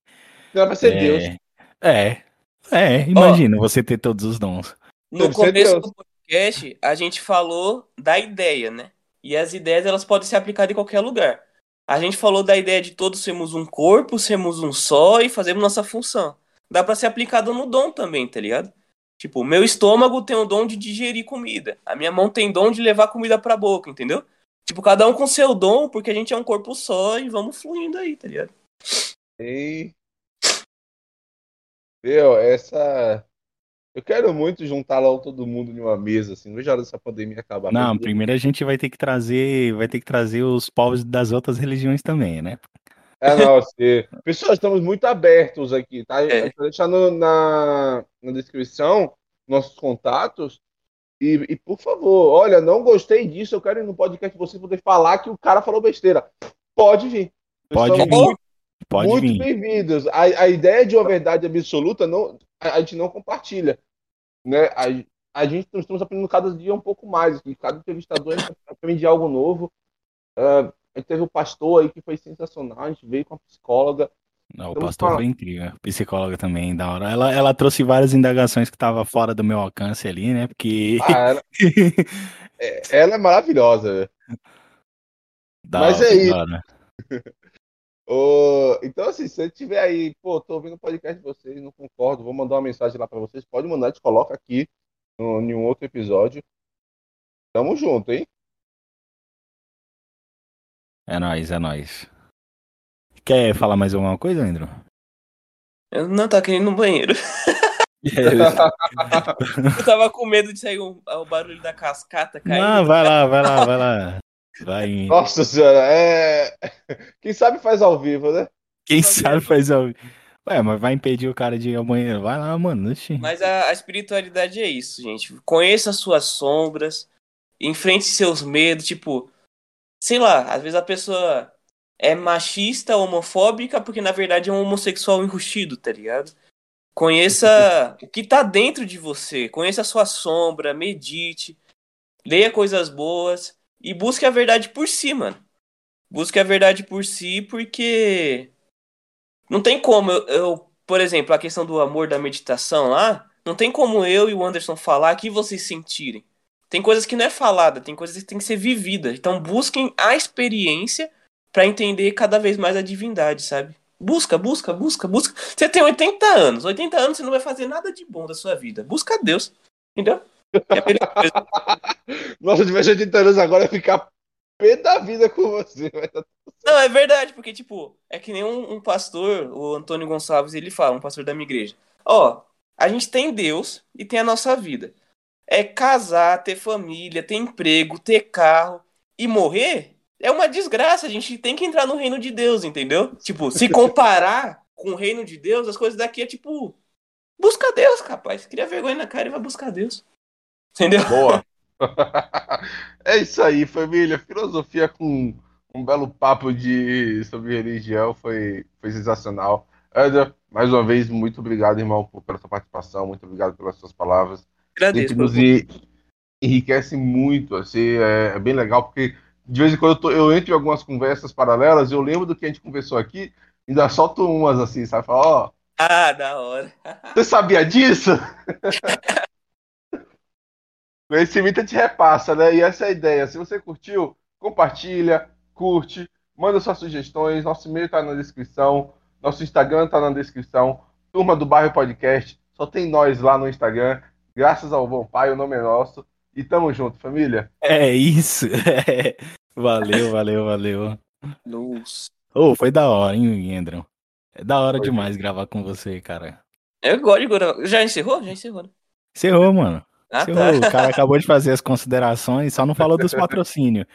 Não é pra ser é, Deus. É. É, imagina você ter todos os dons. No começo Deus. do podcast, a gente falou da ideia, né? E as ideias, elas podem ser aplicadas em qualquer lugar. A gente falou da ideia de todos sermos um corpo, sermos um só e fazermos nossa função. Dá pra ser aplicado no dom também, tá ligado? Tipo, meu estômago tem o dom de digerir comida. A minha mão tem dom de levar comida pra boca, entendeu? Tipo, cada um com seu dom, porque a gente é um corpo só e vamos fluindo aí, tá ligado? E... Meu, essa. Eu quero muito juntar lá todo mundo em uma mesa, assim. Não vejo a hora dessa pandemia acabar. Não, Mas- primeiro a gente vai ter que trazer, vai ter que trazer os povos das outras religiões também, né? É, não, sim. Pessoal, estamos muito abertos aqui, tá? É. Deixar no- na, na descrição nossos contatos. E, e, por favor, olha, não gostei disso. Eu quero ir no podcast você poder falar que o cara falou besteira. Pode vir. Pode vir. muito, Pode muito vir. bem-vindos. A, a ideia de uma verdade absoluta não, a, gente não compartilha. Né? A, a gente estamos aprendendo cada dia um pouco mais. aqui. Cada entrevistador aprende algo novo. Ah, a gente teve o pastor aí que foi sensacional. A gente veio com a psicóloga. Não, o pastor foi incrível. Psicóloga também, da hora. Ela, ela trouxe várias indagações que estavam fora do meu alcance ali, né? Porque. Ah, ela, (laughs) é- ela é maravilhosa. velho. da Mas hora, é isso. Ô, então, assim, se você tiver aí, pô, tô ouvindo o podcast de vocês, não concordo, vou mandar uma mensagem lá pra vocês. Pode mandar, a gente coloca aqui no, em um outro episódio. Tamo junto, hein? É nóis, é nóis. Quer falar mais alguma coisa, Andrew? Eu não tá querendo ir no banheiro. (laughs) Eu tava com medo de sair o, o barulho da cascata caindo. Não, vai lá, vai lá, vai lá. Vai. (laughs) Nossa senhora, é. Quem sabe faz ao vivo, né? Quem sabe faz ao. Ué, mas vai impedir o cara de ir ao banheiro. Vai lá, mano. Oxi. Mas a, a espiritualidade é isso, gente. Conheça as suas sombras, enfrente seus medos, tipo, sei lá, às vezes a pessoa é machista, homofóbica, porque na verdade é um homossexual enrustido, tá ligado? Conheça o que tá dentro de você, conheça a sua sombra, medite, leia coisas boas e busque a verdade por si, mano. Busque a verdade por si, porque não tem como eu, eu, por exemplo, a questão do amor da meditação lá, não tem como eu e o Anderson falar que vocês sentirem. Tem coisas que não é falada, tem coisas que tem que ser vivida. Então busquem a experiência pra entender cada vez mais a divindade, sabe? Busca, busca, busca, busca. Você tem 80 anos, 80 anos você não vai fazer nada de bom da sua vida. Busca Deus, entendeu? É. (laughs) Nossa, se tivesse 80 anos agora, ia ficar pé da vida com você. (laughs) tá- Não, é verdade, porque, tipo, é que nem um, um pastor, o Antônio Gonçalves, ele fala, um pastor da minha igreja. Ó, a gente tem Deus e tem a nossa vida. É casar, ter família, ter emprego, ter carro e morrer é uma desgraça. A gente tem que entrar no reino de Deus, entendeu? Tipo, se (laughs) comparar com o reino de Deus, as coisas daqui é tipo. Busca Deus, capaz. Cria vergonha na cara e vai buscar Deus. Entendeu? Boa. (laughs) é isso aí, família. Filosofia com um belo papo de sobre religião foi, foi sensacional. Eder, mais uma vez, muito obrigado, irmão, por- pela sua participação. Muito obrigado pelas suas palavras. Agradeço. Nos, enriquece muito, assim, é, é bem legal, porque de vez em quando eu, tô, eu entro em algumas conversas paralelas, eu lembro do que a gente conversou aqui, ainda solto umas assim, sabe? Fala, ó, Ah, da hora. você sabia disso? (laughs) Conhecimento te repassa, né? E essa é a ideia. Se você curtiu, compartilha, curte, manda suas sugestões. Nosso e-mail tá na descrição, nosso Instagram tá na descrição. Turma do Bairro Podcast, só tem nós lá no Instagram. Graças ao Bom Pai, o nome é nosso. E tamo junto, família. É isso. É. (laughs) Valeu, valeu, valeu. Nossa. Ô, foi da hora, hein, Endron? É da hora Foi. demais gravar com você, cara. Eu gosto de gravar. Já encerrou? Já encerrou, né? Encerrou, mano. Ah, tá. O cara acabou de fazer as considerações, só não falou dos (laughs) patrocínios.